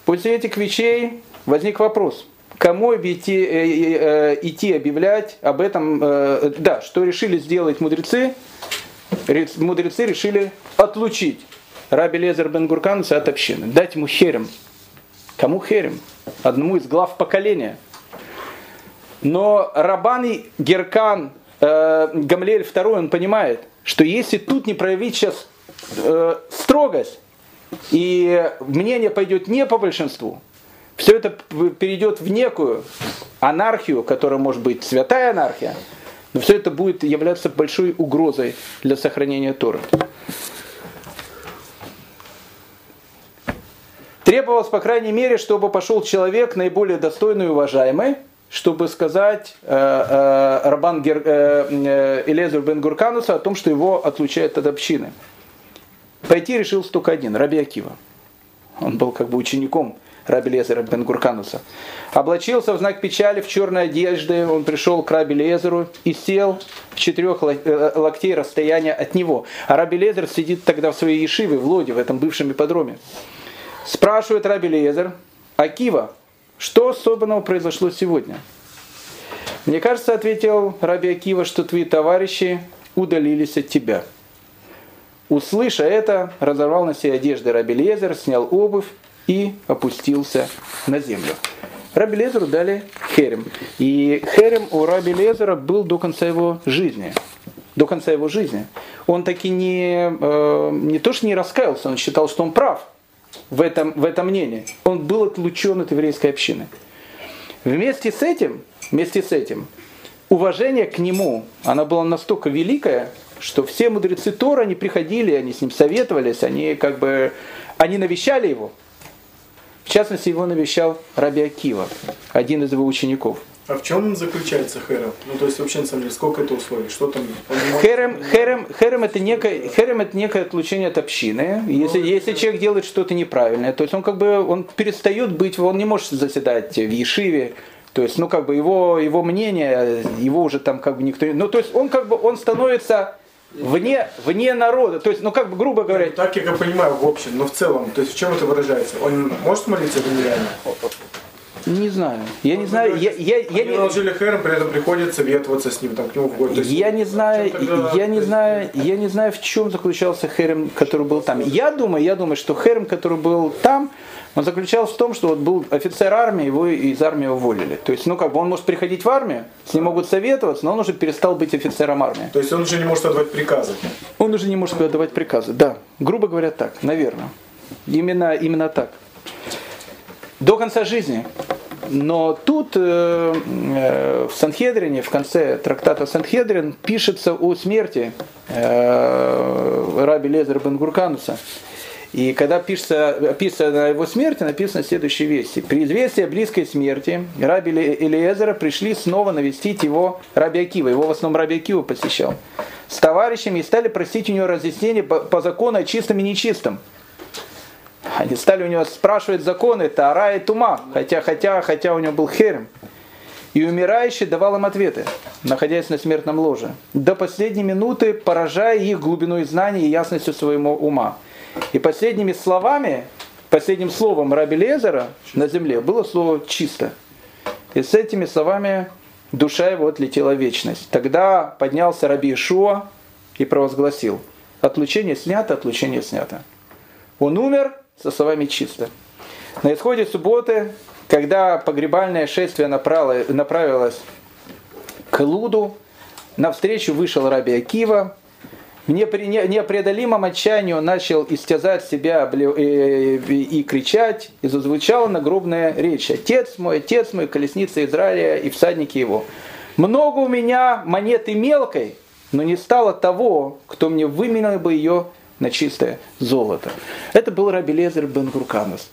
S1: После этих вещей возник вопрос – кому идти, э, э, идти объявлять об этом, э, да, что решили сделать мудрецы, мудрецы решили отлучить Раби Лезер бен Гурканца от общины, дать ему херем. Кому херем? Одному из глав поколения. Но Рабан Геркан э, Гамлель II, он понимает, что если тут не проявить сейчас э, строгость, и мнение пойдет не по большинству, все это перейдет в некую анархию, которая может быть святая анархия, но все это будет являться большой угрозой для сохранения Торы. Требовалось, по крайней мере, чтобы пошел человек наиболее достойный и уважаемый, чтобы сказать э, э, Рабан Гер, э, э, Элезер бен Гуркануса о том, что его отлучают от общины. Пойти решил только один, Раби Акива. Он был как бы учеником Раби Лезера бен Гуркануса. Облачился в знак печали в черной одежды, он пришел к Раби Лезеру и сел в четырех э, локтей расстояния от него. А Раби Лезер сидит тогда в своей ешиве в Лоде, в этом бывшем ипподроме. Спрашивает Раби Лезер, Акива, что особенного произошло сегодня? Мне кажется, ответил Раби Акива, что твои товарищи удалились от тебя. Услыша это, разорвал на себе одежды Раби Лезер, снял обувь и опустился на землю. Раби Лезеру дали херем. И херем у Раби Лезера был до конца его жизни. До конца его жизни. Он таки не, э, не то что не раскаялся, он считал, что он прав в этом, в этом мнении. Он был отлучен от еврейской общины. Вместе с этим, вместе с этим уважение к нему, оно было настолько великое, что все мудрецы Тора, они приходили, они с ним советовались, они как бы, они навещали его. В частности, его навещал Раби Акива, один из его учеников.
S2: А в чем заключается херем? Ну, то есть, вообще, на самом деле, сколько это условий? Что там?
S1: Херем, херем, херем, это некое, херем это некое отлучение от общины. Если, ну, если человек делает что-то неправильное, то есть он как бы он перестает быть, он не может заседать в Ешиве, то есть, ну, как бы его, его мнение, его уже там как бы никто... Ну, то есть он как бы, он становится вне, вне народа. То есть, ну как бы грубо говоря.
S2: Ну, так я понимаю в общем, но в целом, то есть в чем это выражается? Он может молиться в нереально?
S1: Не знаю. Я не знаю. Я, я, я
S2: не наложили хэром, при этом приходит советоваться с ним, там к нему в год.
S1: Я не знаю, я не знаю, я не знаю, в чем заключался хэрем, который был там. Я думаю, я думаю, что хэрем, который был там, он заключался в том, что вот был офицер армии, его из армии уволили. То есть, ну как бы он может приходить в армию, с ним могут советоваться, но он уже перестал быть офицером армии.
S2: То есть он уже не может отдавать приказы?
S1: Он уже не может отдавать приказы, да. Грубо говоря, так, наверное. Именно, именно так. До конца жизни. Но тут э, э, в Санхедрине, в конце трактата Санхедрин, пишется о смерти э, раби Лезера Бенгуркануса. И когда пишется, описано его смерти, написано следующие вести. При известии о близкой смерти раби Элиезера пришли снова навестить его раби Акива. Его в основном раби Акива посещал. С товарищами и стали просить у него разъяснения по, по закону о чистом и нечистом. Они стали у него спрашивать законы Таара и Тума, хотя, хотя, хотя у него был херем. И умирающий давал им ответы, находясь на смертном ложе, до последней минуты поражая их глубиной знаний и ясностью своего ума. И последними словами, последним словом Раби Лезера на земле было слово «чисто». И с этими словами душа его отлетела в вечность. Тогда поднялся Раби Ишуа и провозгласил «Отлучение снято, отлучение снято». Он умер со словами «чисто». На исходе субботы, когда погребальное шествие направилось к Луду, навстречу вышел Раби Акива, в непреодолимом отчаянии он начал истязать себя и кричать, и зазвучала нагробная речь. «Отец мой, отец мой, колесница Израиля и всадники его! Много у меня монеты мелкой, но не стало того, кто мне выменял бы ее на чистое золото». Это был Раби Лезер бен Гурканус.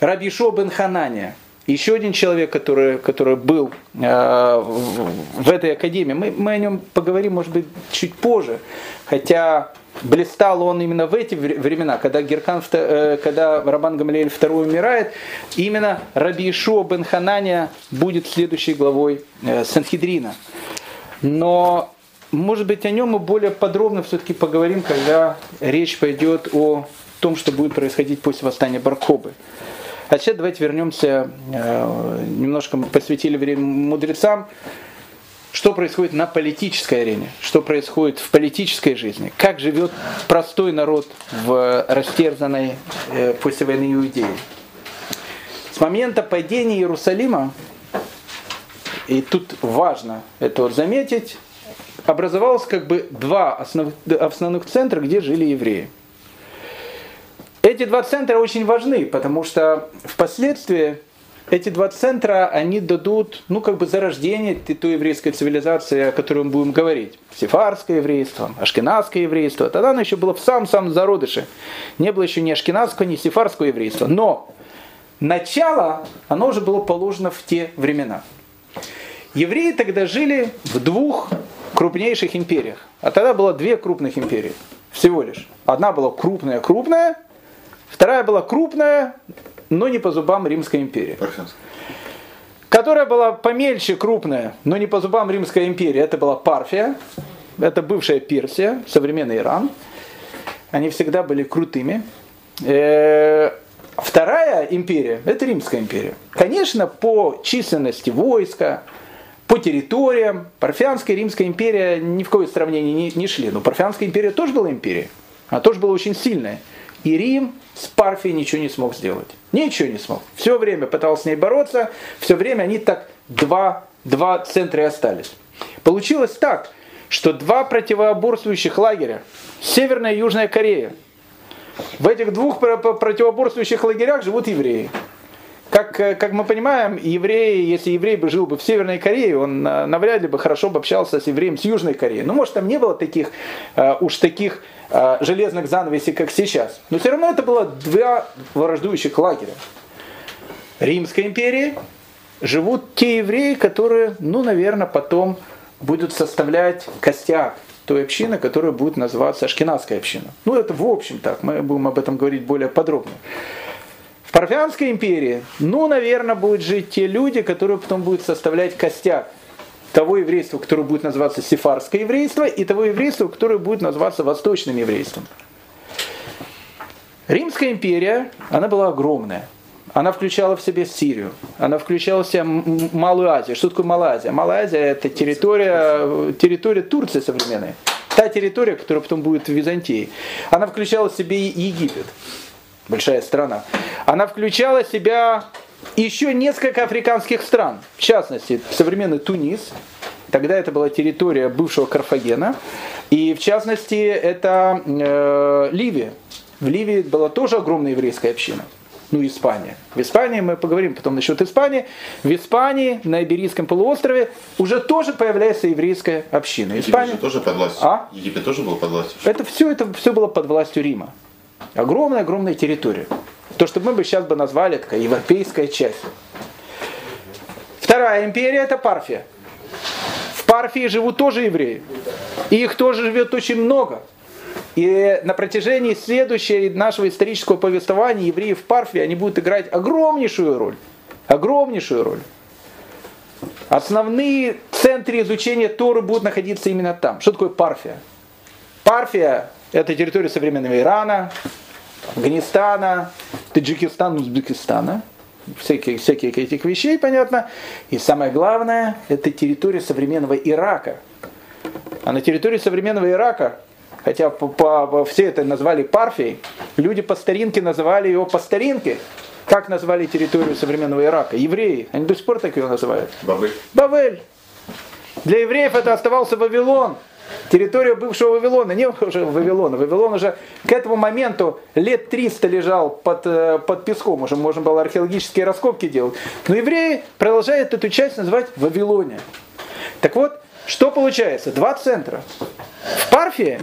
S1: Раби Шо бен Ханания – еще один человек, который, который был э, в, этой академии, мы, мы о нем поговорим, может быть, чуть позже, хотя блистал он именно в эти времена, когда, Геркан, э, когда Рабан Гамалиэль II умирает, именно Раби Ишуа бен Ханания будет следующей главой э, Санхедрина. Но, может быть, о нем мы более подробно все-таки поговорим, когда речь пойдет о том, что будет происходить после восстания Баркобы. А сейчас давайте вернемся, э, немножко посвятили время мудрецам, что происходит на политической арене, что происходит в политической жизни, как живет простой народ в растерзанной э, после войны Иудеи. С момента падения Иерусалима, и тут важно это вот заметить, образовалось как бы два основных, основных центра, где жили евреи – эти два центра очень важны, потому что впоследствии эти два центра, они дадут, ну, как бы зарождение той еврейской цивилизации, о которой мы будем говорить. Сефарское еврейство, ашкенадское еврейство. Тогда оно еще было в самом-самом зародыше. Не было еще ни ашкенадского, ни сефарского еврейства. Но начало, оно уже было положено в те времена. Евреи тогда жили в двух крупнейших империях. А тогда было две крупных империи. Всего лишь. Одна была крупная-крупная, Вторая была крупная, но не по зубам Римской империи. Которая была помельче крупная, но не по зубам Римской империи. Это была Парфия, это бывшая Персия, современный Иран. Они всегда были крутыми. Э, вторая империя – это Римская империя. Конечно, по численности войска, по территориям, Парфянская и Римская империя ни в какое сравнение не, не шли. Но Парфянская империя тоже была империей. Она тоже была очень сильная. И Рим с Парфией ничего не смог сделать. Ничего не смог. Все время пытался с ней бороться, все время они так два, два центра и остались. Получилось так, что два противоборствующих лагеря, Северная и Южная Корея, в этих двух противоборствующих лагерях живут евреи. Как, э, как мы понимаем, евреи, если еврей бы жил бы в Северной Корее, он э, навряд ли бы хорошо бы общался с евреем с Южной Кореи. Ну, может, там не было таких, э, уж таких железных занавесей, как сейчас. Но все равно это было два враждующих лагеря. Римской империи живут те евреи, которые, ну, наверное, потом будут составлять костяк той общины, которая будет называться Ашкенадская община. Ну, это в общем так, мы будем об этом говорить более подробно. Парфянской империи, ну, наверное, будут жить те люди, которые потом будут составлять костяк того еврейства, которое будет называться сефарское еврейство, и того еврейства, которое будет называться восточным еврейством. Римская империя, она была огромная. Она включала в себе Сирию, она включала в себя Малую Азию. Что такое Малая Азия? Малая Азия это территория, территория Турции современной. Та территория, которая потом будет в Византии. Она включала в себе Египет большая страна, она включала в себя еще несколько африканских стран, в частности, современный Тунис, тогда это была территория бывшего Карфагена, и в частности это э, Ливия. В Ливии была тоже огромная еврейская община. Ну, Испания. В Испании мы поговорим потом насчет Испании. В Испании, на Иберийском полуострове, уже тоже появляется еврейская община.
S3: Испания... Египет тоже под властью. А? Египет тоже был под властью.
S1: Это все, это все было под властью Рима. Огромная-огромная территория. То, что мы бы сейчас бы назвали такая европейская часть. Вторая империя это Парфия. В Парфии живут тоже евреи. И их тоже живет очень много. И на протяжении следующего нашего исторического повествования евреи в Парфии, они будут играть огромнейшую роль. Огромнейшую роль. Основные центры изучения Торы будут находиться именно там. Что такое Парфия? Парфия – это территория современного Ирана, Афганистана, Таджикистана, Узбекистана, всякие, всякие этих вещей, понятно. И самое главное, это территория современного Ирака. А на территории современного Ирака, хотя по, по, все это назвали Парфией, люди по старинке называли его по старинке. Как назвали территорию современного Ирака? Евреи. Они до сих пор так ее называют.
S3: Бавель.
S1: Бавель. Для евреев это оставался Вавилон. Территория бывшего Вавилона, не уже Вавилона. Вавилон уже к этому моменту лет 300 лежал под, э, под песком, уже можно было археологические раскопки делать. Но евреи продолжают эту часть называть Вавилония. Так вот, что получается? Два центра. В Парфии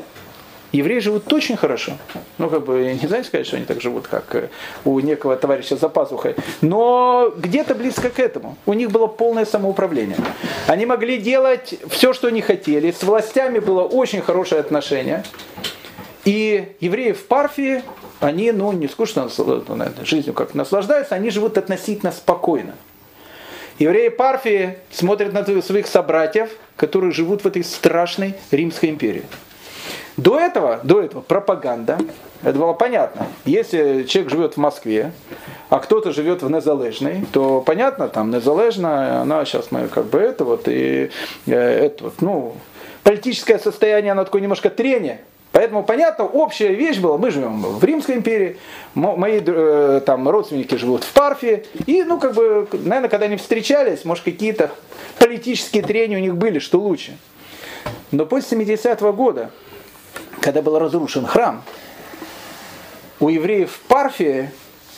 S1: евреи живут очень хорошо. Ну, как бы, не знаю сказать, что они так живут, как э, у некого товарища за пазухой. Но где-то близко к этому. У них было полное самоуправление. Они могли делать все, что они хотели. С властями было очень хорошее отношение. И евреи в Парфии, они, ну, не скучно наверное, жизнью как наслаждаются, они живут относительно спокойно. Евреи Парфии смотрят на своих собратьев, которые живут в этой страшной Римской империи. До этого, до этого пропаганда, это было понятно. Если человек живет в Москве, а кто-то живет в Незалежной, то понятно, там Незалежная, она сейчас мы как бы это вот, и э, это вот, ну, политическое состояние, оно такое немножко трение. Поэтому, понятно, общая вещь была, мы живем в Римской империи, мои э, там родственники живут в Парфии, и, ну, как бы, наверное, когда они встречались, может, какие-то политические трения у них были, что лучше. Но после 70-го года, когда был разрушен храм, у евреев в Парфии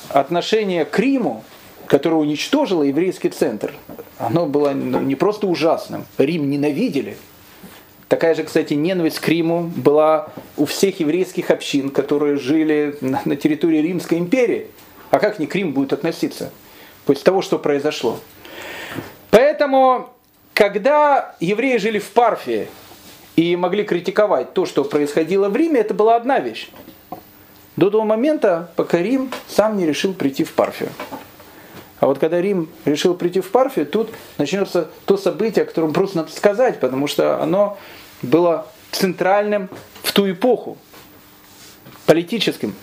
S1: отношение к Риму, которое уничтожило еврейский центр, оно было ну, не просто ужасным. Рим ненавидели. Такая же, кстати, ненависть к Риму была у всех еврейских общин, которые жили на территории Римской империи. А как не к Риму будет относиться после того, что произошло? Поэтому, когда евреи жили в Парфии, и могли критиковать то, что происходило в Риме, это была одна вещь. До того момента, пока Рим сам не решил прийти в Парфию. А вот когда Рим решил прийти в Парфию, тут начнется то событие, о котором просто надо сказать, потому что оно было центральным в ту эпоху, политическим.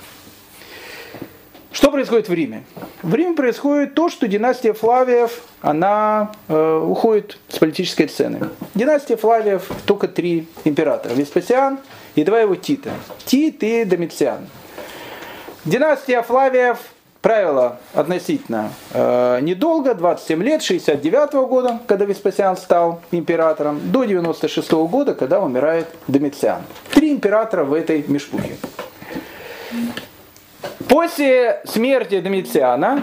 S1: Что происходит в Риме? В Риме происходит то, что династия Флавиев, она э, уходит с политической сцены. Династия Флавиев только три императора. Веспасиан и два его Тита. Тит и Домициан. Династия Флавиев правила относительно э, недолго, 27 лет, 69 -го года, когда Веспасиан стал императором, до 96 -го года, когда умирает Домициан. Три императора в этой мешпухе. После смерти Домициана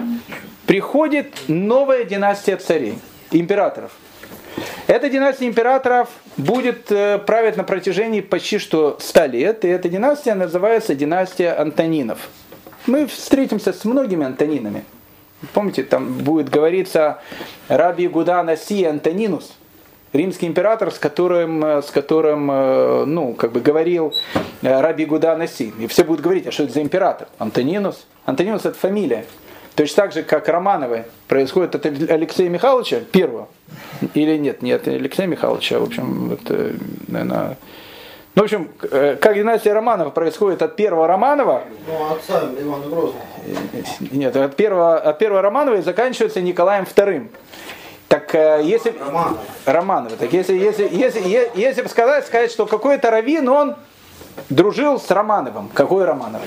S1: приходит новая династия царей, императоров. Эта династия императоров будет э, править на протяжении почти что 100 лет, и эта династия называется династия Антонинов. Мы встретимся с многими Антонинами. Помните, там будет говориться Раби Гуда Наси Антонинус, римский император, с которым, э, с которым э, ну, как бы говорил Раби Гуда Наси. И все будут говорить, а что это за император? Антонинус? Антонинус это фамилия. Точно так же, как Романовы происходит от Алексея Михайловича, первого, или нет, нет, Алексея Михайловича, в общем, это, наверное, ну, в общем, э, как династия Романова происходит от первого Романова.
S4: Ну, отца Ивана Грозного.
S1: Нет, от первого, от первого Романова и заканчивается Николаем II. Так э, если
S4: Романов.
S1: Романова, так если если если если, если бы сказать, сказать, что какой-то раввин он дружил с Романовым, какой Романов?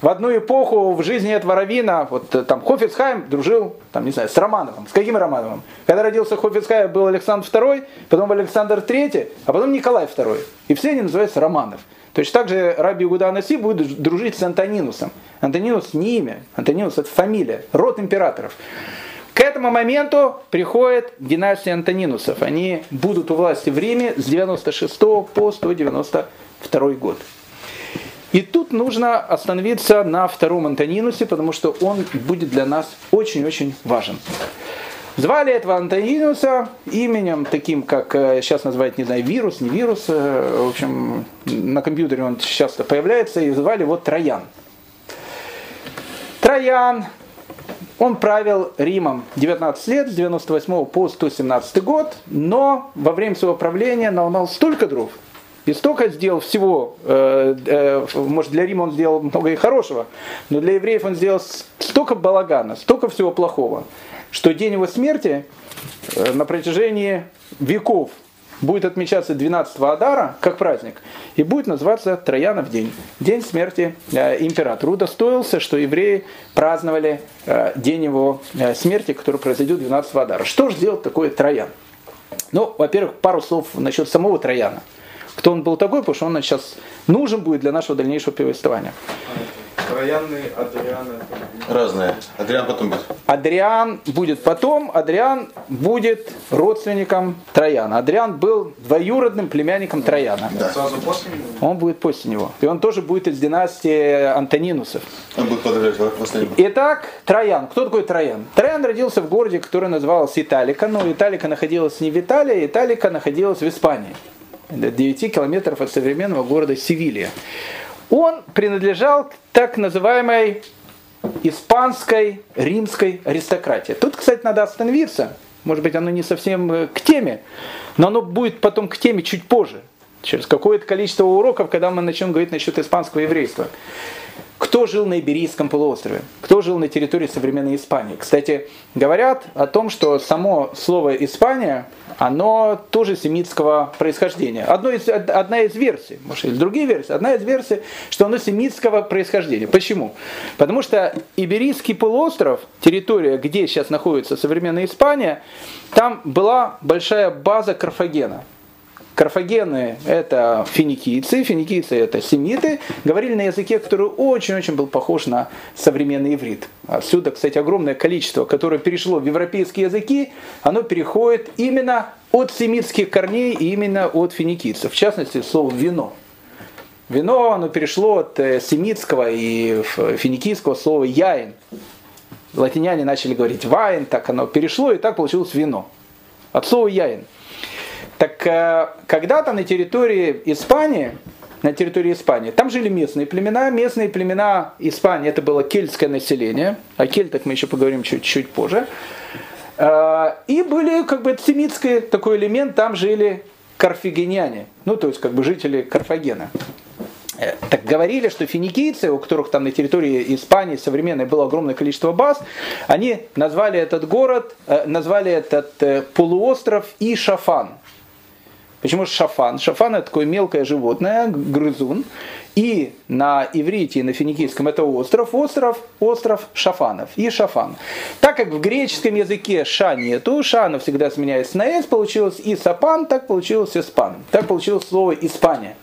S1: в одну эпоху в жизни этого равина, вот э, там Хофицхайм дружил, там, не знаю, с Романовым. С каким Романовым? Когда родился Хофицхайм, был Александр II, потом Александр III, а потом Николай II. И все они называются Романов. Точно так же Раби Гуда Анаси будет дружить с Антонинусом. Антонинус не имя, Антонинус это фамилия, род императоров. К этому моменту приходит династия Антонинусов. Они будут у власти в Риме с 96 по 192 год. И тут нужно остановиться на втором Антонинусе, потому что он будет для нас очень-очень важен. Звали этого Антонинуса именем таким, как сейчас э, называют, не знаю, вирус, не вирус, э, в общем, на компьютере он часто появляется, и звали его Троян. Троян, он правил Римом 19 лет, с 98 по 117 год, но во время своего правления наломал столько дров, и столько сделал всего, э, э, может для Рима он сделал много и хорошего, но для евреев он сделал столько балагана, столько всего плохого, что день его смерти э, на протяжении веков будет отмечаться 12 Адара, как праздник, и будет называться Троянов день, день смерти э, императора. Удостоился, что евреи праздновали э, день его э, смерти, который произойдет 12 Адара. Что же сделать такое Троян? Ну, во-первых, пару слов насчет самого Трояна – кто он был такой, потому что он сейчас нужен будет для нашего дальнейшего повествования.
S2: Троянный, Адриан.
S3: Разные. Адриан потом будет.
S1: Адриан будет потом. Адриан будет родственником Трояна. Адриан был двоюродным племянником Трояна.
S2: Да. Сразу после него?
S1: Он будет после него. И он тоже будет из династии Антонинусов.
S3: Он будет подражать
S1: Итак, Троян. Кто такой Троян? Троян родился в городе, который назывался Италика. Но Италика находилась не в Италии, Италика находилась в Испании. 9 километров от современного города Севилья. Он принадлежал к так называемой испанской римской аристократии. Тут, кстати, надо остановиться. Может быть, оно не совсем э, к теме, но оно будет потом к теме чуть позже, через какое-то количество уроков, когда мы начнем говорить насчет испанского еврейства. Кто жил на Иберийском полуострове? Кто жил на территории современной Испании? Кстати, говорят о том, что само слово «Испания» оно тоже семитского происхождения. Одно из, одна из версий, может, или другие версии, одна из версий, что оно семитского происхождения. Почему? Потому что Иберийский полуостров, территория, где сейчас находится современная Испания, там была большая база Карфагена. Карфагены – это финикийцы, финикийцы – это семиты, говорили на языке, который очень-очень был похож на современный иврит. Отсюда, кстати, огромное количество, которое перешло в европейские языки, оно переходит именно от семитских корней и именно от финикийцев. В частности, слово «вино». Вино, оно перешло от э, семитского и финикийского слова «яин». Латиняне начали говорить «вайн», так оно перешло, и так получилось «вино». От слова «яин». Так э, когда-то на территории Испании, на территории Испании, там жили местные племена. Местные племена Испании это было кельтское население. О кельтах мы еще поговорим чуть-чуть позже. Э, и были как бы семитский такой элемент, там жили карфагеняне, ну то есть как бы жители Карфагена. Э, так говорили, что финикийцы, у которых там на территории Испании современной было огромное количество баз, они назвали этот город, назвали этот полуостров Ишафан. Почему шафан? Шафан это такое мелкое животное, грызун. И на иврите, и на финикийском это остров, остров, остров Шафанов и Шафан. Так как в греческом языке ша нету, ша всегда сменяется на с, получилось и сапан, так получилось испан. Так получилось слово Испания.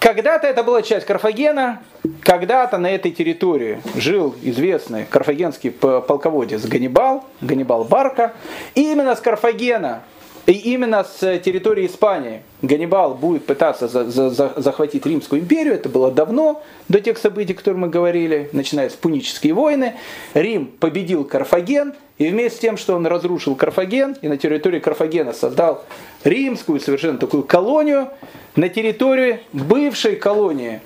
S1: Когда-то это была часть Карфагена, когда-то на этой территории жил известный карфагенский полководец Ганнибал, Ганнибал Барка. И именно с Карфагена и именно с территории Испании Ганнибал будет пытаться за, за, за, захватить Римскую империю. Это было давно, до тех событий, о которых мы говорили, начиная с Пунические войны. Рим победил Карфаген, и вместе с тем, что он разрушил Карфаген, и на территории Карфагена создал римскую совершенно такую колонию, на территории бывшей колонии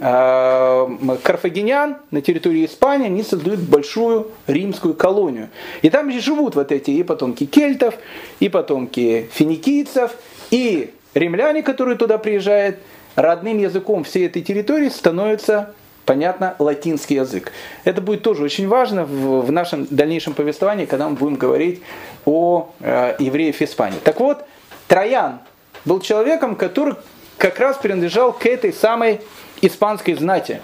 S1: карфагенян на территории Испании, они создают большую римскую колонию. И там же живут вот эти и потомки кельтов, и потомки финикийцев, и римляне, которые туда приезжают, родным языком всей этой территории становится понятно, латинский язык. Это будет тоже очень важно в, в нашем дальнейшем повествовании, когда мы будем говорить о э, евреях Испании. Так вот, Троян был человеком, который как раз принадлежал к этой самой испанской знати.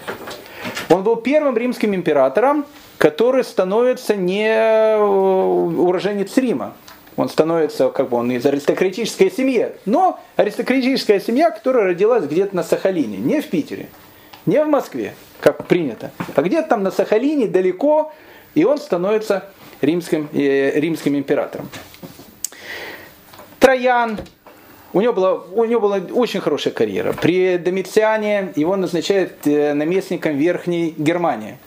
S1: Он был первым римским императором, который становится не э, уроженец Рима. Он становится, как бы он из аристократической семьи, но аристократическая семья, которая родилась где-то на Сахалине, не в Питере, не в Москве, как принято, а где-то там на Сахалине, далеко, и он становится римским, э, римским императором. Троян, у него, была, у него была очень хорошая карьера. При Домициане его назначают э, наместником Верхней Германии.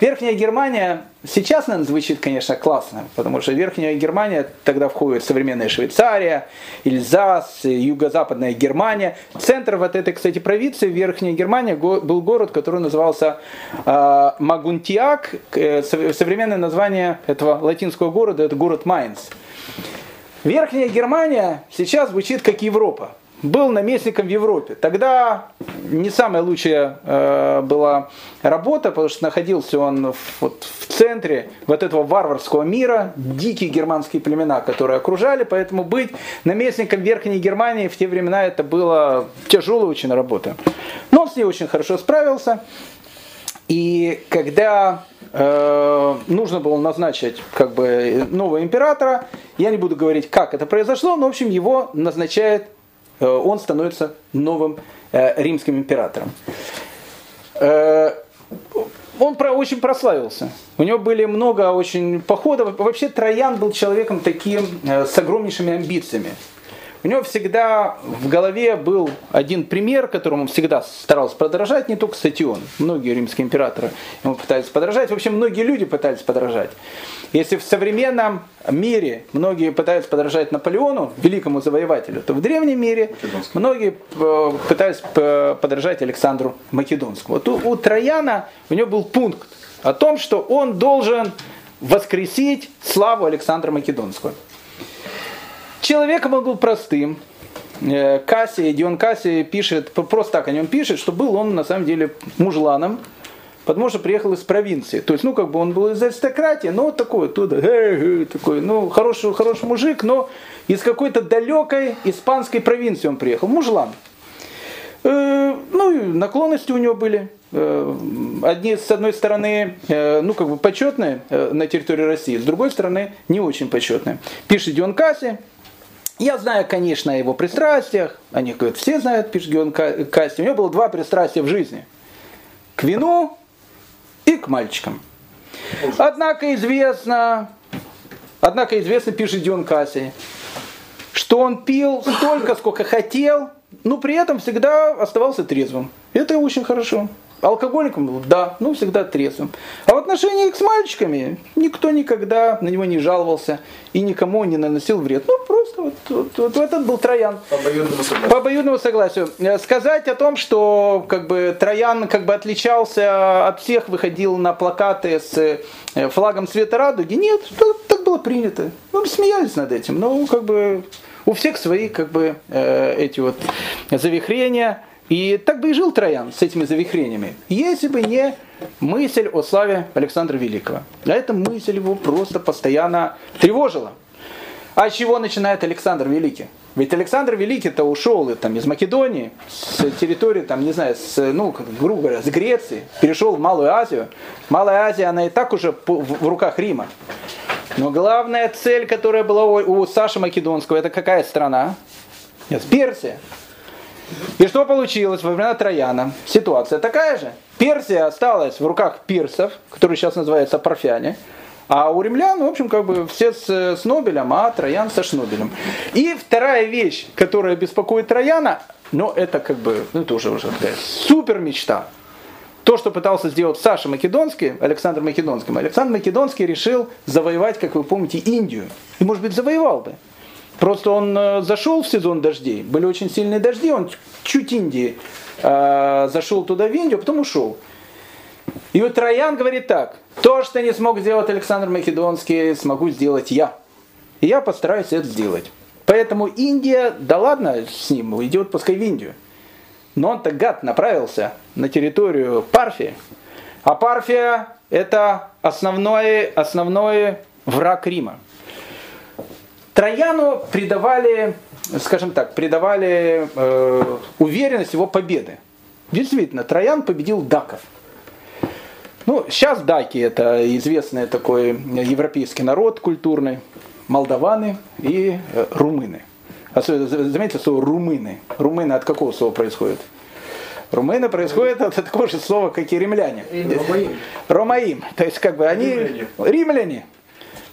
S1: Верхняя Германия сейчас, наверное, звучит, конечно, классно, потому что Верхняя Германия тогда входит современная Швейцария, Ильзас, Юго-Западная Германия. Центр вот этой, кстати, провинции, Верхняя Германия, был город, который назывался э, Магунтиак. Э, современное название этого латинского города – это город Майнц. Верхняя Германия сейчас звучит как Европа. Был наместником в Европе. Тогда не самая лучшая э, была работа, потому что находился он в, вот, в центре вот этого варварского мира, дикие германские племена, которые окружали, поэтому быть наместником Верхней Германии в те времена это была тяжелая очень работа. Но он с ней очень хорошо справился. И когда э, нужно было назначить как бы нового императора, я не буду говорить, как это произошло, но в общем его назначает, э, он становится новым э, римским императором. Он про, очень прославился. У него были много очень походов. Вообще Троян был человеком таким с огромнейшими амбициями. У него всегда в голове был один пример, которому он всегда старался подражать, не только Сатион. Многие римские императоры ему пытались подражать. В общем, многие люди пытались подражать. Если в современном мире многие пытаются подражать Наполеону, великому завоевателю, то в древнем мире многие э, пытались подражать Александру Македонскому. Вот у, у Трояна у него был пункт о том, что он должен воскресить славу Александра Македонского. Человеком он был простым. Э, Кассия, Дион Кассия пишет, просто так о нем пишет, что был он на самом деле мужланом, потому что приехал из провинции. То есть, ну, как бы он был из аристократии, но такой оттуда, такой, ну, хороший, хороший мужик, но из какой-то далекой испанской провинции он приехал, мужлан. Э, ну, наклонности у него были. Э, одни, с одной стороны, ну, как бы почетные на территории России, с другой стороны, не очень почетные. Пишет Дион Касси, я знаю, конечно, о его пристрастиях. Они говорят, все знают, пишет Геон Касти. У него было два пристрастия в жизни. К вину и к мальчикам. Однако известно, однако известно, пишет Дион Касси, что он пил столько, сколько хотел, но при этом всегда оставался трезвым. Это очень хорошо. Алкоголиком да, ну всегда трезвым. А в отношении с мальчиками никто никогда на него не жаловался и никому не наносил вред. Ну просто вот, вот, вот этот был Троян.
S2: По обоюдному согласию.
S1: По обоюдному согласию. Э, сказать о том, что как бы Троян как бы отличался от всех, выходил на плакаты с э, флагом цвета радуги, нет, так было принято. Мы смеялись над этим, но как бы у всех свои как бы э, эти вот завихрения. И так бы и жил Троян с этими завихрениями, если бы не мысль о славе Александра Великого. А эта мысль его просто постоянно тревожила. А с чего начинает Александр Великий? Ведь Александр Великий-то ушел там, из Македонии, с территории, там, не знаю, с, ну, грубо говоря, с Греции, перешел в Малую Азию. Малая Азия, она и так уже в руках Рима. Но главная цель, которая была у Саши Македонского, это какая страна? Нет, Персия. И что получилось во времена Трояна? Ситуация такая же. Персия осталась в руках пирсов, которые сейчас называются парфяне. А у римлян, в общем, как бы все с, с Нобелем, а Троян со Шнобелем. И вторая вещь, которая беспокоит Трояна, ну это как бы, ну это уже, уже такая супер мечта. То, что пытался сделать Саша Македонский, Александр Македонский, Александр Македонский решил завоевать, как вы помните, Индию. И, может быть, завоевал бы. Просто он э, зашел в сезон дождей, были очень сильные дожди, он чуть Индии э, зашел туда в Индию, а потом ушел. И вот Троян говорит так, то, что не смог сделать Александр Македонский, смогу сделать я. И я постараюсь это сделать. Поэтому Индия, да ладно с ним, идет пускай в Индию. Но он-то гад направился на территорию Парфии. А Парфия это основной, основной враг Рима. Трояну придавали, скажем так, придавали э, уверенность его победы. Действительно, Троян победил даков. Ну, сейчас даки это известный такой европейский народ культурный, молдаваны и э, румыны. Особенно, заметьте слово румыны. Румыны от какого слова происходит? Румыны происходит от такого же слова, как и римляне.
S2: Ромаим.
S1: Ромаим. То есть, как бы они...
S2: Римляне.
S1: римляне.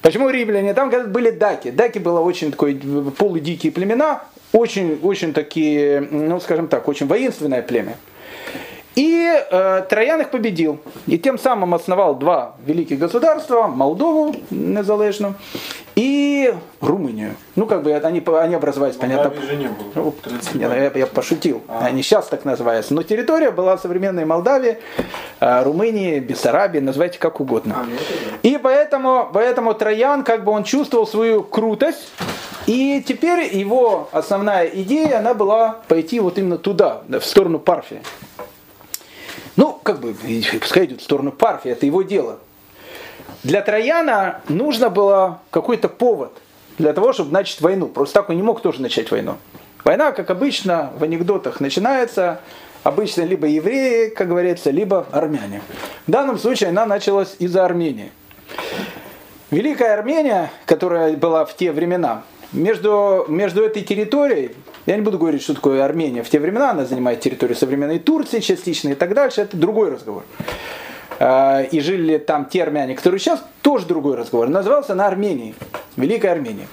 S1: Почему римляне? Там были даки. Даки было очень такое полудикие племена, очень, очень такие, ну скажем так, очень воинственное племя. И э, Троян их победил. И тем самым основал два великих государства, Молдову незалежную и Румынию. Ну, как бы они, они образовались, понятно.
S2: Молдавии же не было. 30
S1: не, ну, я, я пошутил. Они сейчас так называются. Но территория была современной Молдавии, э, Румынии, Бессарабии, называйте как угодно.
S2: А, ну.
S1: И поэтому, поэтому Троян, как бы он чувствовал свою крутость, и теперь его основная идея, она была пойти вот именно туда, в сторону Парфии. Ну, как бы, пускай идет в сторону Парфии, это его дело. Для Трояна нужно было какой-то повод для того, чтобы начать войну. Просто так он не мог тоже начать войну. Война, как обычно, в анекдотах начинается обычно либо евреи, как говорится, либо армяне. В данном случае она началась из-за Армении. Великая Армения, которая была в те времена, между, между этой территорией, я не буду говорить, что такое Армения в те времена, она занимает территорию современной Турции частично и так дальше, это другой разговор. А, И жили там те армяне, которые сейчас, тоже другой разговор. Назывался она Арменией, Великая Армения.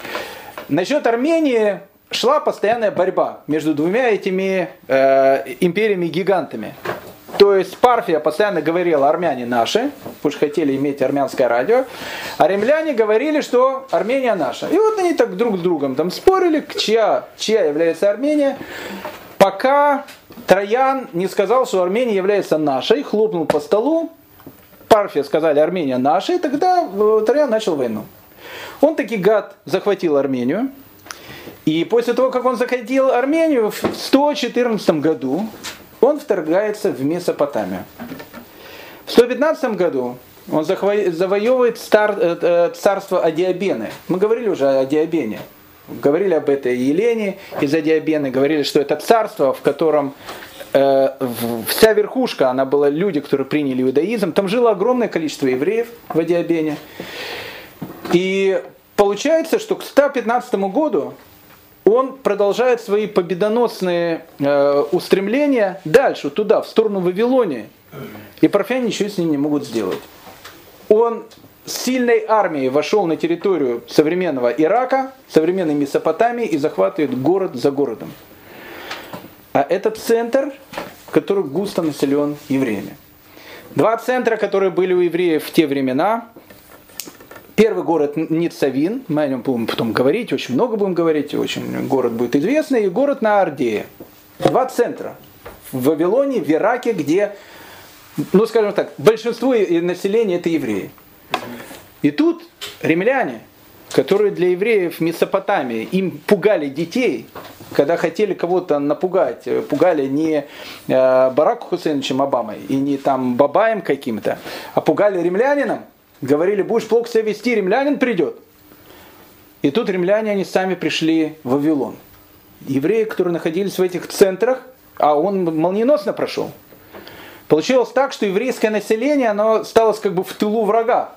S1: Насчет Армении шла постоянная борьба между двумя этими э, империями-гигантами. То есть Парфия постоянно говорила армяне наши, потому что хотели иметь армянское радио, а римляне говорили, что Армения наша. И вот они так друг с другом там спорили, чья, чья является Армения, пока Троян не сказал, что Армения является нашей, хлопнул по столу, Парфия сказали Армения наша, и тогда э, Троян начал войну. Он таки гад захватил Армению, и после того, как он захватил Армению в 114 году, он вторгается в Месопотамию. В 115 году он завоевывает э, э, царство Адиабены. Мы говорили уже о Диабене. Говорили об этой Елене из Адиабены. Говорили, что это царство, в котором э, вся верхушка, она была люди, которые приняли иудаизм. Там жило огромное количество евреев в Адиабене. И получается, что к 115 году он продолжает свои победоносные э, устремления дальше, туда, в сторону Вавилонии. И парфяне ничего с ним не могут сделать. Он с сильной армией вошел на территорию современного Ирака, современной Месопотамии и захватывает город за городом. А это центр, который густо населен евреями. Два центра, которые были у евреев в те времена, Первый город Ницавин, мы о нем будем потом говорить, очень много будем говорить, очень город будет известный, и город на Ардее. Два центра. В Вавилоне, в Ираке, где, ну скажем так, большинство населения это евреи. И тут римляне, которые для евреев Месопотамии, им пугали детей, когда хотели кого-то напугать, пугали не э, Бараку Хусейновичем Обамой и не там Бабаем каким-то, а пугали римлянином, говорили, будешь плохо себя вести, римлянин придет. И тут римляне, они сами пришли в Вавилон. Евреи, которые находились в этих центрах, а он молниеносно прошел. Получилось так, что еврейское население, оно стало как бы в тылу врага.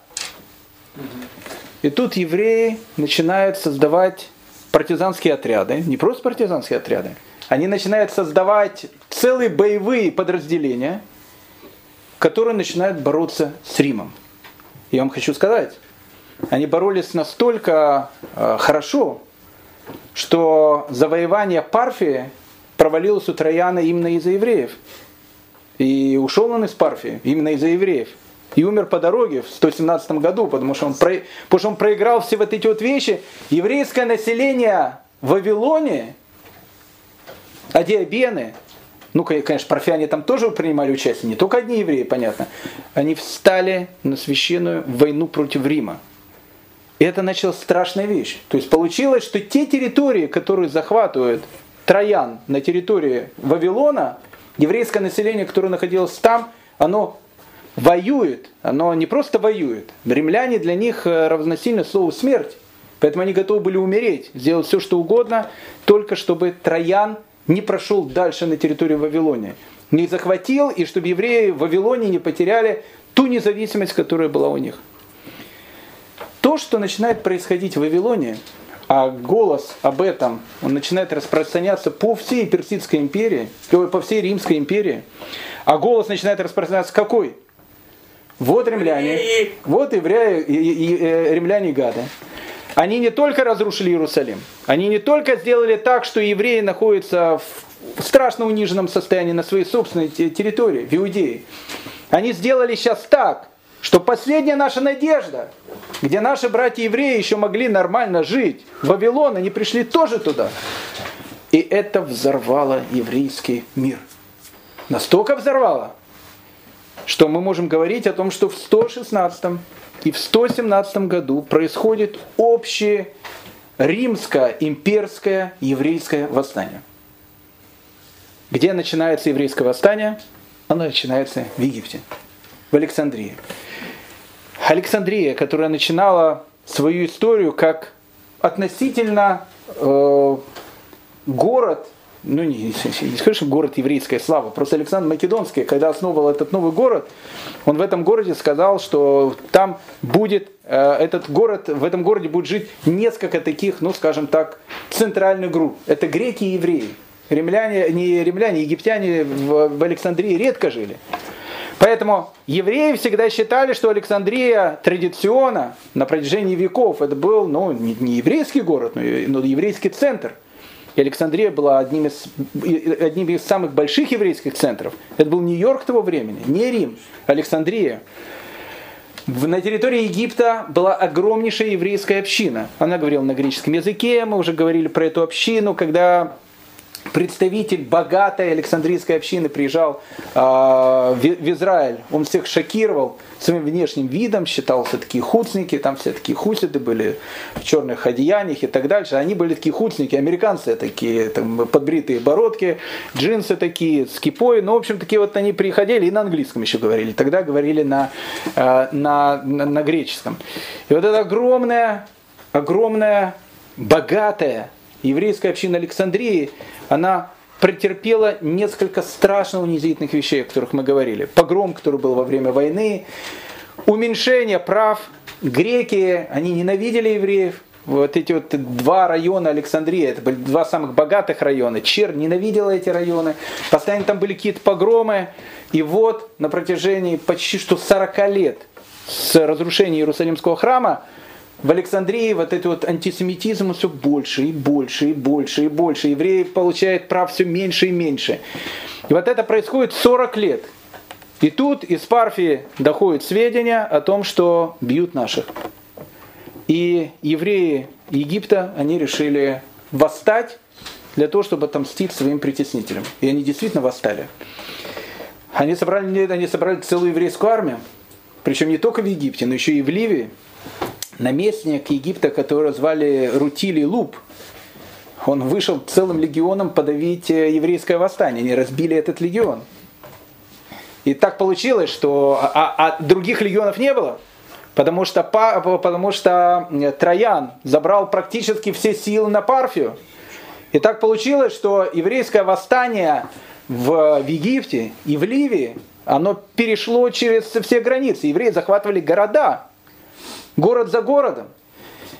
S1: И тут евреи начинают создавать партизанские отряды, не просто партизанские отряды, они начинают создавать целые боевые подразделения, которые начинают бороться с Римом. Я вам хочу сказать, они боролись настолько э, хорошо, что завоевание Парфии провалилось у Трояна именно из-за евреев. И ушел он из Парфии именно из-за евреев. И умер по дороге в 117 году, потому что он, про... потому что он проиграл все вот эти вот вещи. Еврейское население в Вавилоне, адиабены, ну, конечно, парфяне там тоже принимали участие, не только одни евреи, понятно, они встали на священную войну против Рима. И это началась страшная вещь. То есть получилось, что те территории, которые захватывают Троян на территории Вавилона, еврейское население, которое находилось там, оно воюет, оно не просто воюет. Римляне для них э, равносильно слову смерть. Поэтому они готовы были умереть, сделать все, что угодно, только чтобы Троян не прошел дальше на территорию Вавилония. Не захватил, и чтобы евреи в Вавилоне не потеряли ту независимость, которая была у них. То, что начинает происходить в Вавилоне, а голос об этом, он начинает распространяться по всей Персидской империи, по всей Римской империи, а голос начинает распространяться какой? Вот римляне, вот евреи, и, и, и, э, римляне гады. Они не только разрушили Иерусалим, они не только сделали так, что евреи находятся в страшно униженном состоянии на своей собственной территории, в Иудее. Они сделали сейчас так, что последняя наша надежда, где наши братья-евреи еще могли нормально жить, Вавилон, они пришли тоже туда. И это взорвало еврейский мир. Настолько взорвало, что мы можем говорить о том, что в 116 и в 117 году происходит общее римское, имперское, еврейское восстание. Где начинается еврейское восстание? Оно начинается в Египте, в Александрии. Александрия, которая начинала свою историю как относительно э, город, ну не, не скажу, что город еврейская слава, просто Александр Македонский, когда основывал этот новый город, он в этом городе сказал, что там будет, э, этот город, в этом городе будет жить несколько таких, ну скажем так, центральных групп. Это греки и евреи. Римляне, не римляне, египтяне в, в Александрии редко жили. Поэтому евреи всегда считали, что Александрия традиционно на протяжении веков это был ну, не, еврейский город, но еврейский центр. И Александрия была одним из, одним из самых больших еврейских центров. Это был Нью-Йорк того времени, не Рим, Александрия. На территории Египта была огромнейшая еврейская община. Она говорила на греческом языке, мы уже говорили про эту общину, когда представитель богатой Александрийской общины приезжал э, в, Израиль, он всех шокировал своим внешним видом, считался такие хуцники, там все такие хусиды были в черных одеяниях и так дальше. Они были такие хуцники, американцы такие, там, подбритые бородки, джинсы такие, с кипой. Ну, в общем, такие вот они приходили и на английском еще говорили. Тогда говорили на, э, на, на, на греческом. И вот это огромная, огромная, богатая еврейская община Александрии, она претерпела несколько страшно унизительных вещей, о которых мы говорили. Погром, который был во время войны, уменьшение прав. Греки, они ненавидели евреев. Вот эти вот два района Александрии, это были два самых богатых района. Чер ненавидела эти районы. Постоянно там были какие-то погромы. И вот на протяжении почти что 40 лет с разрушения Иерусалимского храма в Александрии вот этот вот антисемитизм все больше и больше и больше и больше. Евреи получают прав все меньше и меньше. И вот это происходит 40 лет. И тут из Парфии доходят сведения о том, что бьют наших. И евреи Египта, они решили восстать для того, чтобы отомстить своим притеснителям. И они действительно восстали. Они собрали, они собрали целую еврейскую армию, причем не только в Египте, но еще и в Ливии наместник Египта, которого звали Рутили Луп, он вышел целым легионом подавить э, еврейское восстание. Они разбили этот легион. И так получилось, что а, а, а других легионов не было, потому что, потому что Троян забрал практически все силы на Парфию. И так получилось, что еврейское восстание в, в Египте и в Ливии, оно перешло через все границы. Евреи захватывали города, город за городом.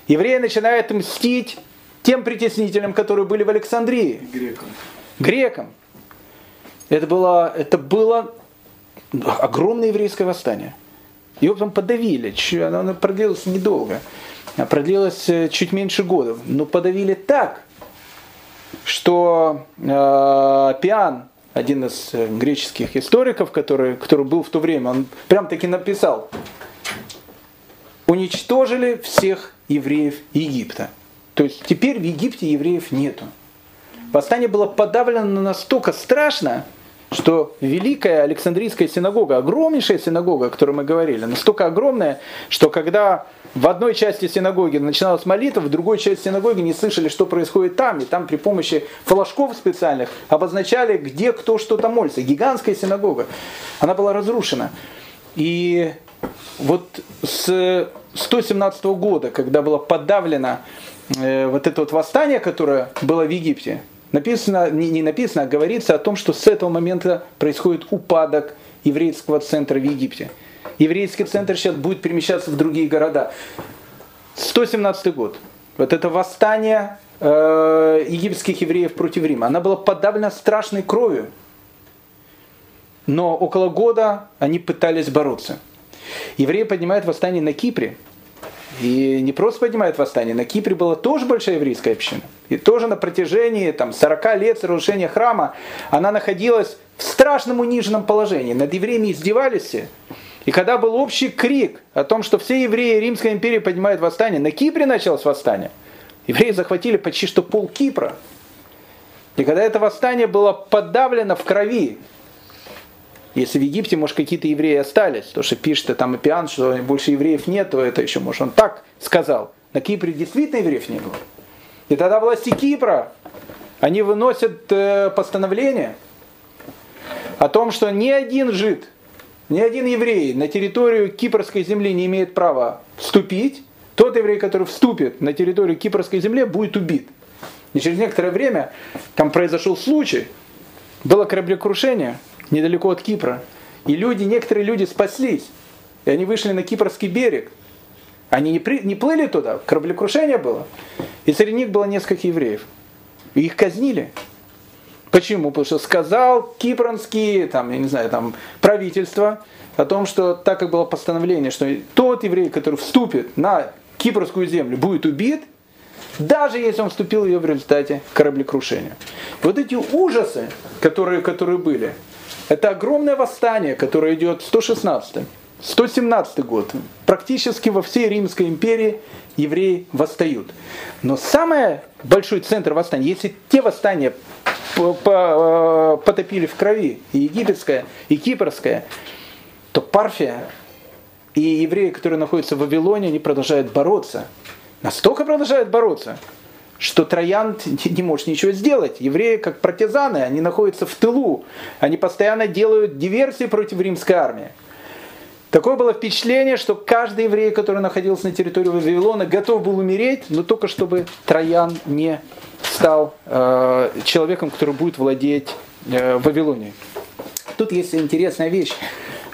S1: Евреи начинают мстить тем притеснителям, которые были в Александрии.
S2: Грекам.
S1: грекам. Это было, это было огромное еврейское восстание. Его потом подавили. Оно продлилось недолго. А продлилось э, чуть меньше года. Но подавили так, что э, Пиан, один из э, греческих историков, который, который был в то время, он прям таки написал, уничтожили всех евреев Египта. То есть теперь в Египте евреев нету. Восстание было подавлено настолько страшно, что Великая Александрийская синагога, огромнейшая синагога, о которой мы говорили, настолько огромная, что когда в одной части синагоги начиналась молитва, в другой части синагоги не слышали, что происходит там, и там при помощи флажков специальных обозначали, где кто что-то молится. Гигантская синагога. Она была разрушена. И вот с 117 года, когда было подавлено э, вот это вот восстание, которое было в Египте, написано, не, не написано, а говорится о том, что с этого момента происходит упадок еврейского центра в Египте. Еврейский центр сейчас будет перемещаться в другие города. 117 год. Вот это восстание э, египетских евреев против Рима. Она была подавлена страшной кровью. Но около года они пытались бороться. Евреи поднимают восстание на Кипре – и не просто поднимает восстание, на Кипре была тоже большая еврейская община. И тоже на протяжении там, 40 лет разрушения храма она находилась в страшном униженном положении. Над евреями издевались все. И когда был общий крик о том, что все евреи Римской империи поднимают восстание, на Кипре началось восстание. Евреи захватили почти что пол Кипра. И когда это восстание было подавлено в крови, если в Египте, может, какие-то евреи остались, то что пишет там Апиан, что больше евреев нет, то это еще, может, он так сказал. На Кипре действительно евреев не было. И тогда власти Кипра, они выносят э, постановление о том, что ни один жид, ни один еврей на территорию кипрской земли не имеет права вступить. Тот еврей, который вступит на территорию кипрской земли, будет убит. И через некоторое время там произошел случай, было кораблекрушение, недалеко от Кипра. И люди, некоторые люди спаслись. И они вышли на Кипрский берег. Они не, при, не плыли туда, кораблекрушение было. И среди них было несколько евреев. И их казнили. Почему? Потому что сказал кипранский, там, я не знаю, там, правительство о том, что так как было постановление, что тот еврей, который вступит на кипрскую землю, будет убит, даже если он вступил в ее в результате кораблекрушения. Вот эти ужасы, которые, которые были, это огромное восстание, которое идет 116 117 год. Практически во всей Римской империи евреи восстают. Но самый большой центр восстания, если те восстания э, потопили в крови, и египетское, и кипрское, то Парфия и евреи, которые находятся в Вавилоне, они продолжают бороться. Настолько продолжают бороться, что Троян не может ничего сделать. Евреи, как партизаны, они находятся в тылу. Они постоянно делают диверсии против римской армии. Такое было впечатление, что каждый еврей, который находился на территории Вавилона, готов был умереть, но только чтобы Троян не стал э, человеком, который будет владеть э, Вавилонией. Тут есть интересная вещь.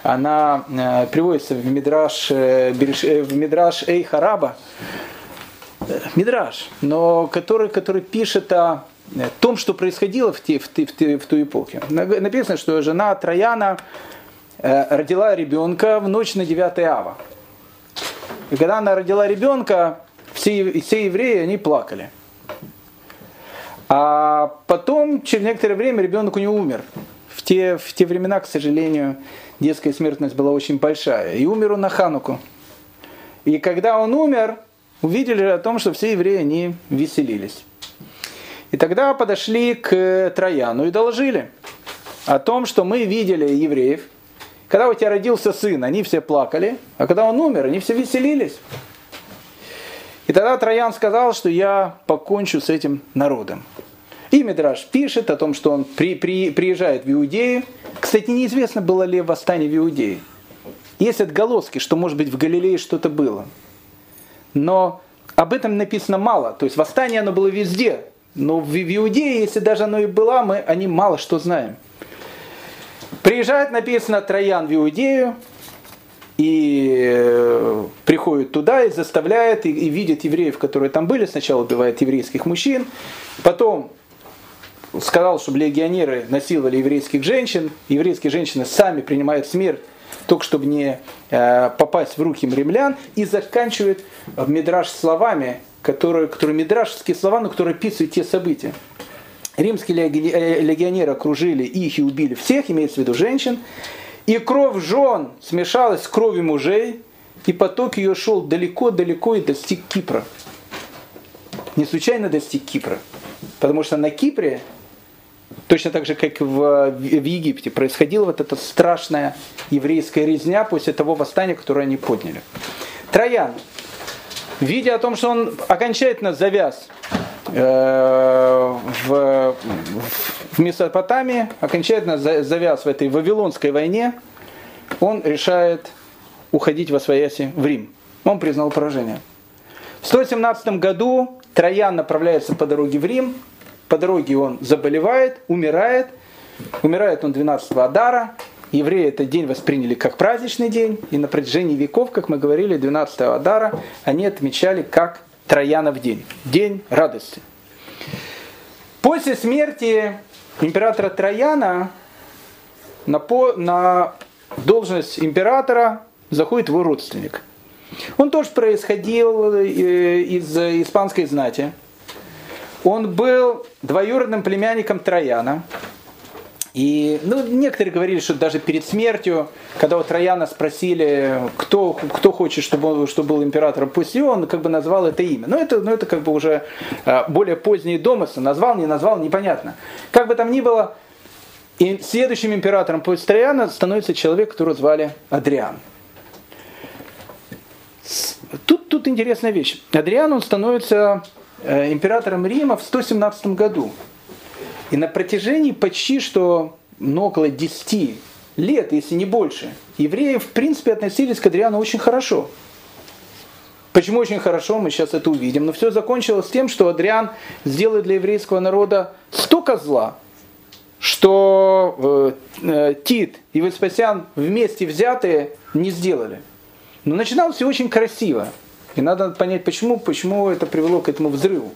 S1: Она э, приводится в Мидраш, э, э в Мидраш Эй Хараба. Мидраж, но который, который пишет о том, что происходило в, те, в, те, в, те, в ту эпоху. Написано, что жена Трояна э, родила ребенка в ночь на 9 ава. И когда она родила ребенка, все, все евреи, они плакали. А потом, через некоторое время, ребенок у него умер. В те, в те времена, к сожалению, детская смертность была очень большая. И умер он на Хануку. И когда он умер, увидели о том, что все евреи, они веселились. И тогда подошли к Трояну и доложили о том, что мы видели евреев, когда у тебя родился сын, они все плакали, а когда он умер, они все веселились. И тогда Троян сказал, что я покончу с этим народом. И Мидраш пишет о том, что он при, при, приезжает в Иудею. Кстати, неизвестно, было ли восстание в Иудее. Есть отголоски, что, может быть, в Галилее что-то было но об этом написано мало. То есть восстание оно было везде, но в Иудее, если даже оно и было, мы о нем мало что знаем. Приезжает, написано, Троян в Иудею, и э, приходит туда и заставляет, и, и видит евреев, которые там были. Сначала убивает еврейских мужчин, потом сказал, чтобы легионеры насиловали еврейских женщин, еврейские женщины сами принимают смерть, только чтобы не э, попасть в руки римлян, и заканчивает Мидраш словами, которые, которые мидрашские слова, но которые описывают те события. Римские э, легионеры окружили их и убили всех, имеется в виду женщин, и кровь жен смешалась с кровью мужей, и поток ее шел далеко-далеко и достиг Кипра. Не случайно достиг Кипра, потому что на Кипре, точно так же, как в, в Египте, происходила вот эта страшная еврейская резня после того восстания, которое они подняли. Троян, видя о том, что он окончательно завяз э, в, в Месопотамии, окончательно завяз в этой Вавилонской войне, он решает уходить во свояси в Рим. Он признал поражение. В 117 году Троян направляется по дороге в Рим. По дороге он заболевает, умирает. Умирает он 12 Адара. Евреи этот день восприняли как праздничный день. И на протяжении веков, как мы говорили, 12 Адара они отмечали как Троянов день. День радости. После смерти императора Трояна на, по, на должность императора заходит его родственник. Он тоже происходил э, из испанской знати. Он был двоюродным племянником Трояна. И ну, некоторые говорили, что даже перед смертью, когда у Трояна спросили, кто, кто хочет, чтобы, он, чтобы был императором после он как бы назвал это имя. Но это, но это как бы уже э, более поздние домыслы. Назвал, не назвал, непонятно. Как бы там ни было, и следующим императором после Трояна становится человек, которого звали Адриан. Тут, тут интересная вещь. Адриан, он становится императором Рима в 117 году. И на протяжении почти что ну, около 10 лет, если не больше, евреи в принципе относились к Адриану очень хорошо. Почему очень хорошо, мы сейчас это увидим. Но все закончилось тем, что Адриан сделает для еврейского народа столько зла, что э, э, Тит и Веспасиан вместе взятые не сделали. Но начиналось все очень красиво. И надо понять, почему, почему это привело к этому взрыву.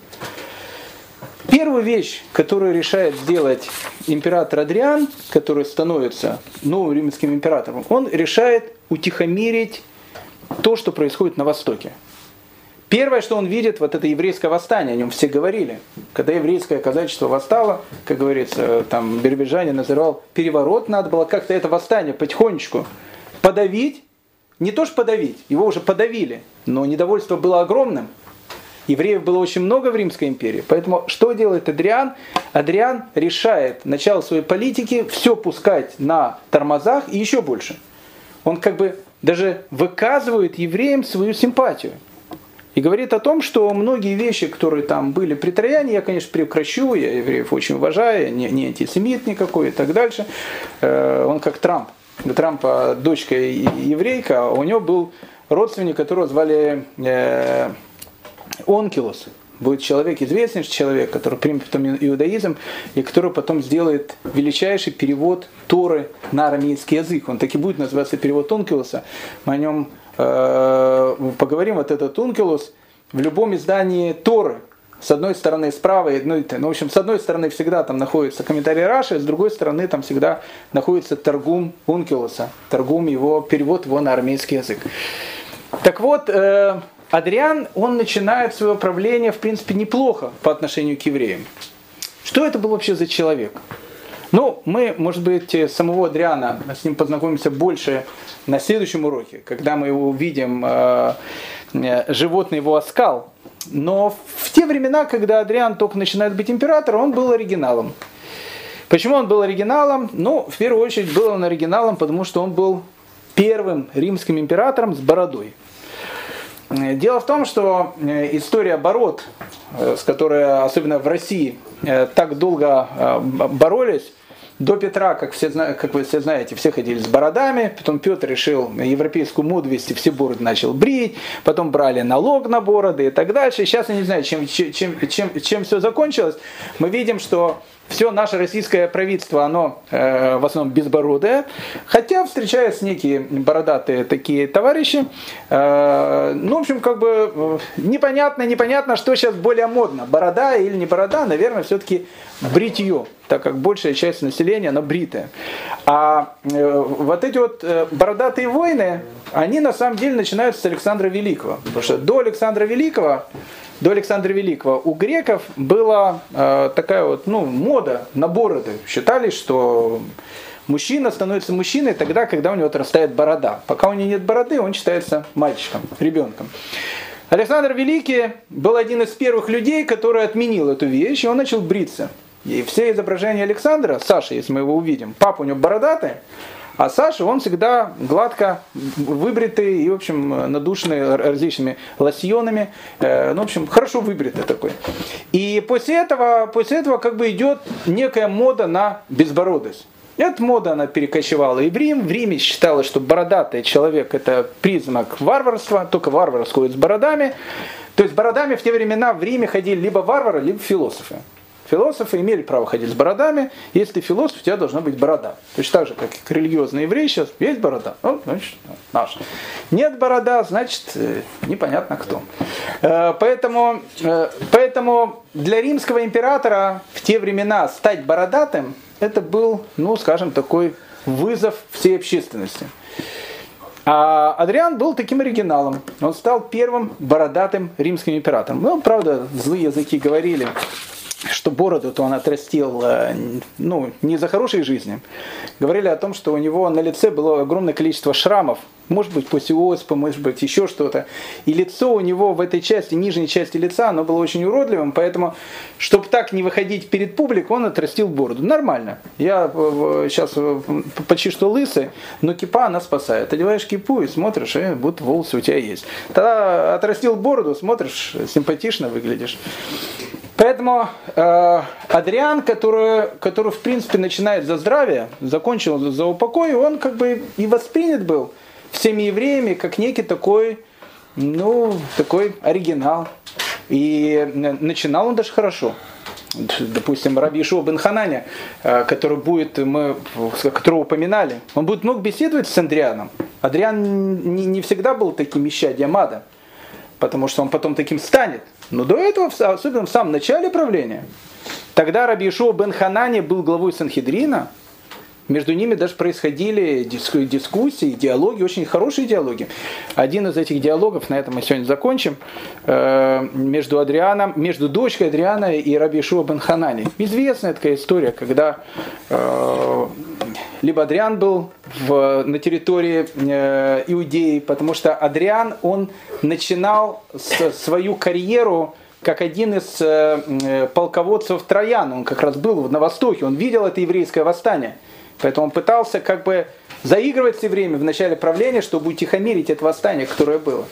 S1: Первую вещь, которую решает сделать император Адриан, который становится новым римским императором, он решает утихомирить то, что происходит на Востоке. Первое, что он видит, вот это еврейское восстание, о нем все говорили. Когда еврейское казачество восстало, как говорится, там Бербежанин называл переворот, надо было как-то это восстание потихонечку подавить, не то что подавить, его уже подавили, но недовольство было огромным. Евреев было очень много в Римской империи. Поэтому что делает Адриан? Адриан решает начало своей политики все пускать на тормозах и еще больше. Он как бы даже выказывает евреям свою симпатию. И говорит о том, что многие вещи, которые там были при Трояне, я, конечно, прекращу, я евреев очень уважаю, не, не антисемит никакой и так дальше. Э, он как Трамп Трампа дочка еврейка, у него был родственник, которого звали э, Онкилос. Будет человек, известный человек, который примет потом иудаизм, и который потом сделает величайший перевод Торы на арамейский язык. Он таки будет называться перевод Онкилоса. Мы о нем э, поговорим. Вот этот Онкилос в любом издании Торы, с одной стороны справа, ну, ну, в общем, с одной стороны всегда там находится комментарий Раши, с другой стороны там всегда находится торгум Ункилуса, торгум его, перевод его на армейский язык. Так вот, э, Адриан, он начинает свое правление, в принципе, неплохо по отношению к евреям. Что это был вообще за человек? Ну, мы, может быть, самого Адриана, с ним познакомимся больше на следующем уроке, когда мы его увидим, э, э животный его оскал, но в те времена, когда Адриан только начинает быть императором, он был оригиналом. Почему он был оригиналом? Ну, в первую очередь был он оригиналом, потому что он был первым римским императором с бородой. Дело в том, что э, история бород, э, с которой, особенно в России, э, так долго боролись, до Петра, как, все, как вы все знаете, все ходили с бородами, потом Петр решил европейскую моду вести, все бороды начал брить, потом брали налог на бороды и так дальше. Сейчас я не знаю, чем, чем, чем, чем все закончилось. Мы видим, что все наше российское правительство, оно э, в основном безбородое, хотя встречаются некие бородатые такие товарищи. Э, ну, в общем, как бы э, непонятно, непонятно, что сейчас более модно, борода или не борода, наверное, все-таки бритье, так как большая часть населения, она бритая. А э, вот эти вот э, бородатые войны, они на самом деле начинаются с Александра Великого. Потому что до Александра Великого до Александра Великого у греков была э, такая вот ну, мода на бороды. Считали, что мужчина становится мужчиной тогда, когда у него отрастает борода. Пока у него нет бороды, он считается мальчиком, ребенком. Александр Великий был один из первых людей, который отменил эту вещь, и он начал бриться. И все изображения Александра, Саша, если мы его увидим, папа у него бородатый, а Саша, он всегда гладко выбритый и, в общем, надушенный различными лосьонами. Э, ну, в общем, хорошо выбритый такой. И после этого, после этого как бы идет некая мода на безбородость. Эта мода, она перекочевала и в Рим. В Риме считалось, что бородатый человек это признак варварства, только варвар сходит с бородами. То есть бородами в те времена в Риме ходили либо варвары, либо философы. Философы имели право ходить с бородами. Если ты философ, у тебя должна быть борода. Точно так же, как и религиозные евреи сейчас, есть борода. Ну, значит, наш. Нет борода, значит, э, непонятно кто. Э, поэтому, э, поэтому для римского императора в те времена стать бородатым, это был, ну, скажем, такой вызов всей общественности. А Адриан был таким оригиналом. Он стал первым бородатым римским императором. Ну, правда, злые языки говорили, что бороду-то он отрастил э, ну, не за хорошей жизни. Говорили о том, что у него на лице было огромное количество шрамов. Может быть, после оспы, может быть, еще что-то. И лицо у него в этой части, нижней части лица, оно было очень уродливым. Поэтому, чтобы так не выходить перед публикой, он отрастил бороду. Нормально. Я сейчас э, э, почти что лысый, но кипа она спасает. Одеваешь кипу и смотришь, и вот волосы у тебя есть. Тогда отрастил бороду, смотришь, симпатично выглядишь. Поэтому э, Адриан, который, который в принципе начинает за здравие, закончил за упокой, он как бы и воспринят был всеми евреями как некий такой, ну, такой оригинал. И начинал он даже хорошо. Допустим, Раби Ишуа бен Хананя, э, который будет, мы, которого упоминали, он будет много беседовать с Андрианом. Адриан не, не всегда был таким исчадием ада, потому что он потом таким станет. Но до этого, особенно в самом начале правления, тогда Раби Ишуа бен Ханани был главой Санхедрина, между ними даже происходили дискуссии, диалоги, очень хорошие диалоги. Один из этих диалогов, на этом мы сегодня закончим, э, между Адрианом, между дочкой Адриана и Раби Шуа бен. Известная такая история, когда э, либо Адриан был в, на территории э, Иудеи, потому что Адриан, он начинал свою карьеру как один из полководцев Троян, он как раз был на Востоке, он видел это еврейское восстание – Поэтому он пытался как бы заигрывать все время в начале правления, чтобы утихомирить это восстание, которое было.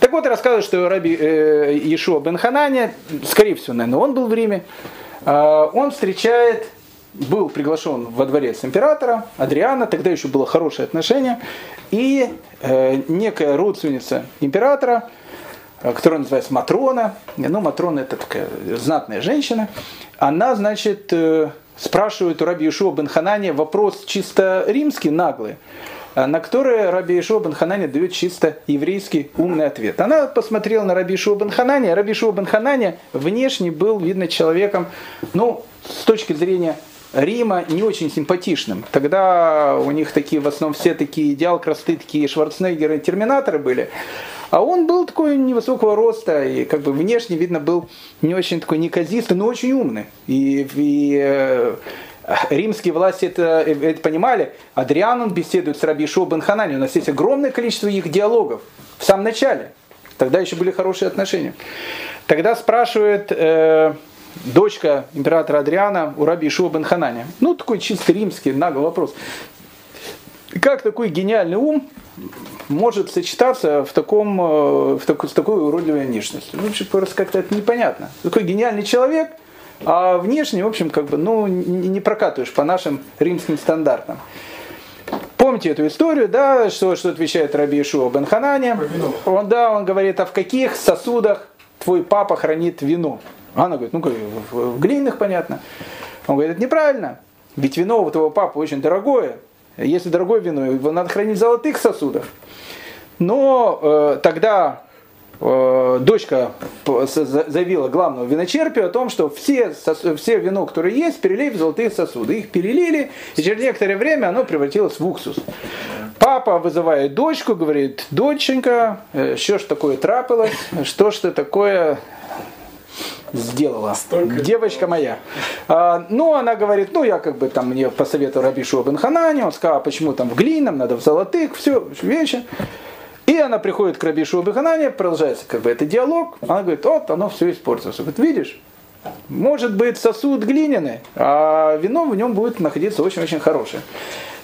S1: Так вот, рассказывают, что Раби э, Иешуа бен Ханане, скорее всего, наверное, он был в Риме, э, он встречает, был приглашен во дворец императора Адриана, тогда еще было хорошее отношение, и э, некая родственница императора, э, которая называется Матрона, ну, Матрона это такая знатная женщина, она, значит, э, спрашивают у Раби Ишуа бен Ханани вопрос чисто римский, наглый, а, на который Раби Ишуа бен Ханани дает чисто еврейский умный ответ. Она посмотрела на Раби Ишуа бен Ханани, а Раби Ишуа бен Ханани внешне был, видно, человеком, ну, с точки зрения Рима не очень симпатичным. Тогда у них такие, в основном все такие идеал красоты, такие Шварценеггеры, Терминаторы были. А он был такой невысокого роста, и как бы внешне видно был не очень такой неказистый, но очень умный. И, и э, римские власти это, это понимали. Адриан он беседует с Раби Шоу бен Ханани. У нас есть огромное количество их диалогов в самом начале. Тогда еще были хорошие отношения. Тогда спрашивает э, дочка императора Адриана у Раби Ишуа бен Ханани. Ну, такой чисто римский, наглый вопрос. Как такой гениальный ум может сочетаться в таком, э, в такой, с такой уродливой внешностью. Ну, просто как-то это непонятно. Такой гениальный человек, а внешне, в общем, как бы, ну, не прокатываешь по нашим римским стандартам. Помните эту историю, да, что, что отвечает Раби Ишуа бен Ханане? Он, да, он говорит, а в каких сосудах твой папа хранит вино? Она говорит, ну, в, в глиняных, понятно. Он говорит, это неправильно, ведь вино у твоего папы очень дорогое, если дорогое вино, его надо хранить в золотых сосудах. Но э, тогда э, дочка заявила главному виночерпию о том, что все, сос- все вино, которое есть, перелей в золотые сосуды. Их перелили, и через некоторое время оно превратилось в уксус. Папа вызывает дочку, говорит, доченька, э, что ж такое трапилось, что ж ты такое сделала. Девочка моя. А, ну, она говорит, ну, я как бы там мне посоветовал Рабишу Бен Ханани, он сказал, а почему там в глином, надо в золотых, все, вещи. И она приходит к Рабишу Бен Ханани, продолжается как бы этот диалог, она говорит, вот, оно все испортилось. Говорит, видишь, может быть сосуд глиняный, а вино в нем будет находиться очень-очень хорошее.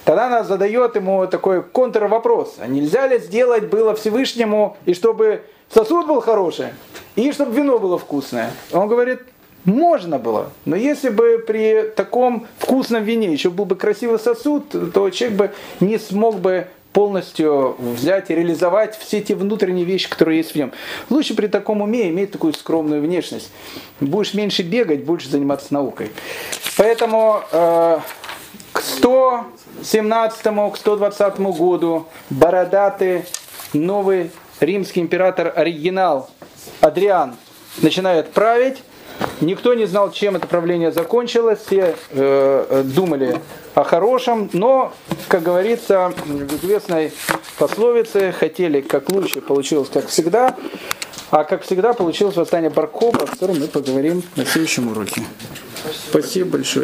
S1: Тогда она задает ему такой контрвопрос. А нельзя ли сделать было Всевышнему, и чтобы сосуд был хороший, и чтобы вино было вкусное? Он говорит, можно было, но если бы при таком вкусном вине еще был бы красивый сосуд, то человек бы не смог бы полностью взять и реализовать все те внутренние вещи, которые есть в нем. Лучше при таком уме иметь такую скромную внешность. Будешь меньше бегать, больше заниматься наукой. Поэтому э, к 117 к 120 году бородатый новый римский император оригинал Адриан начинает править. Никто не знал, чем это правление закончилось. Все э, думали о хорошем, но, как говорится в известной пословице, хотели как лучше, получилось как всегда. А как всегда получилось восстание Баркопа, о котором мы поговорим на следующем уроке. Спасибо большое.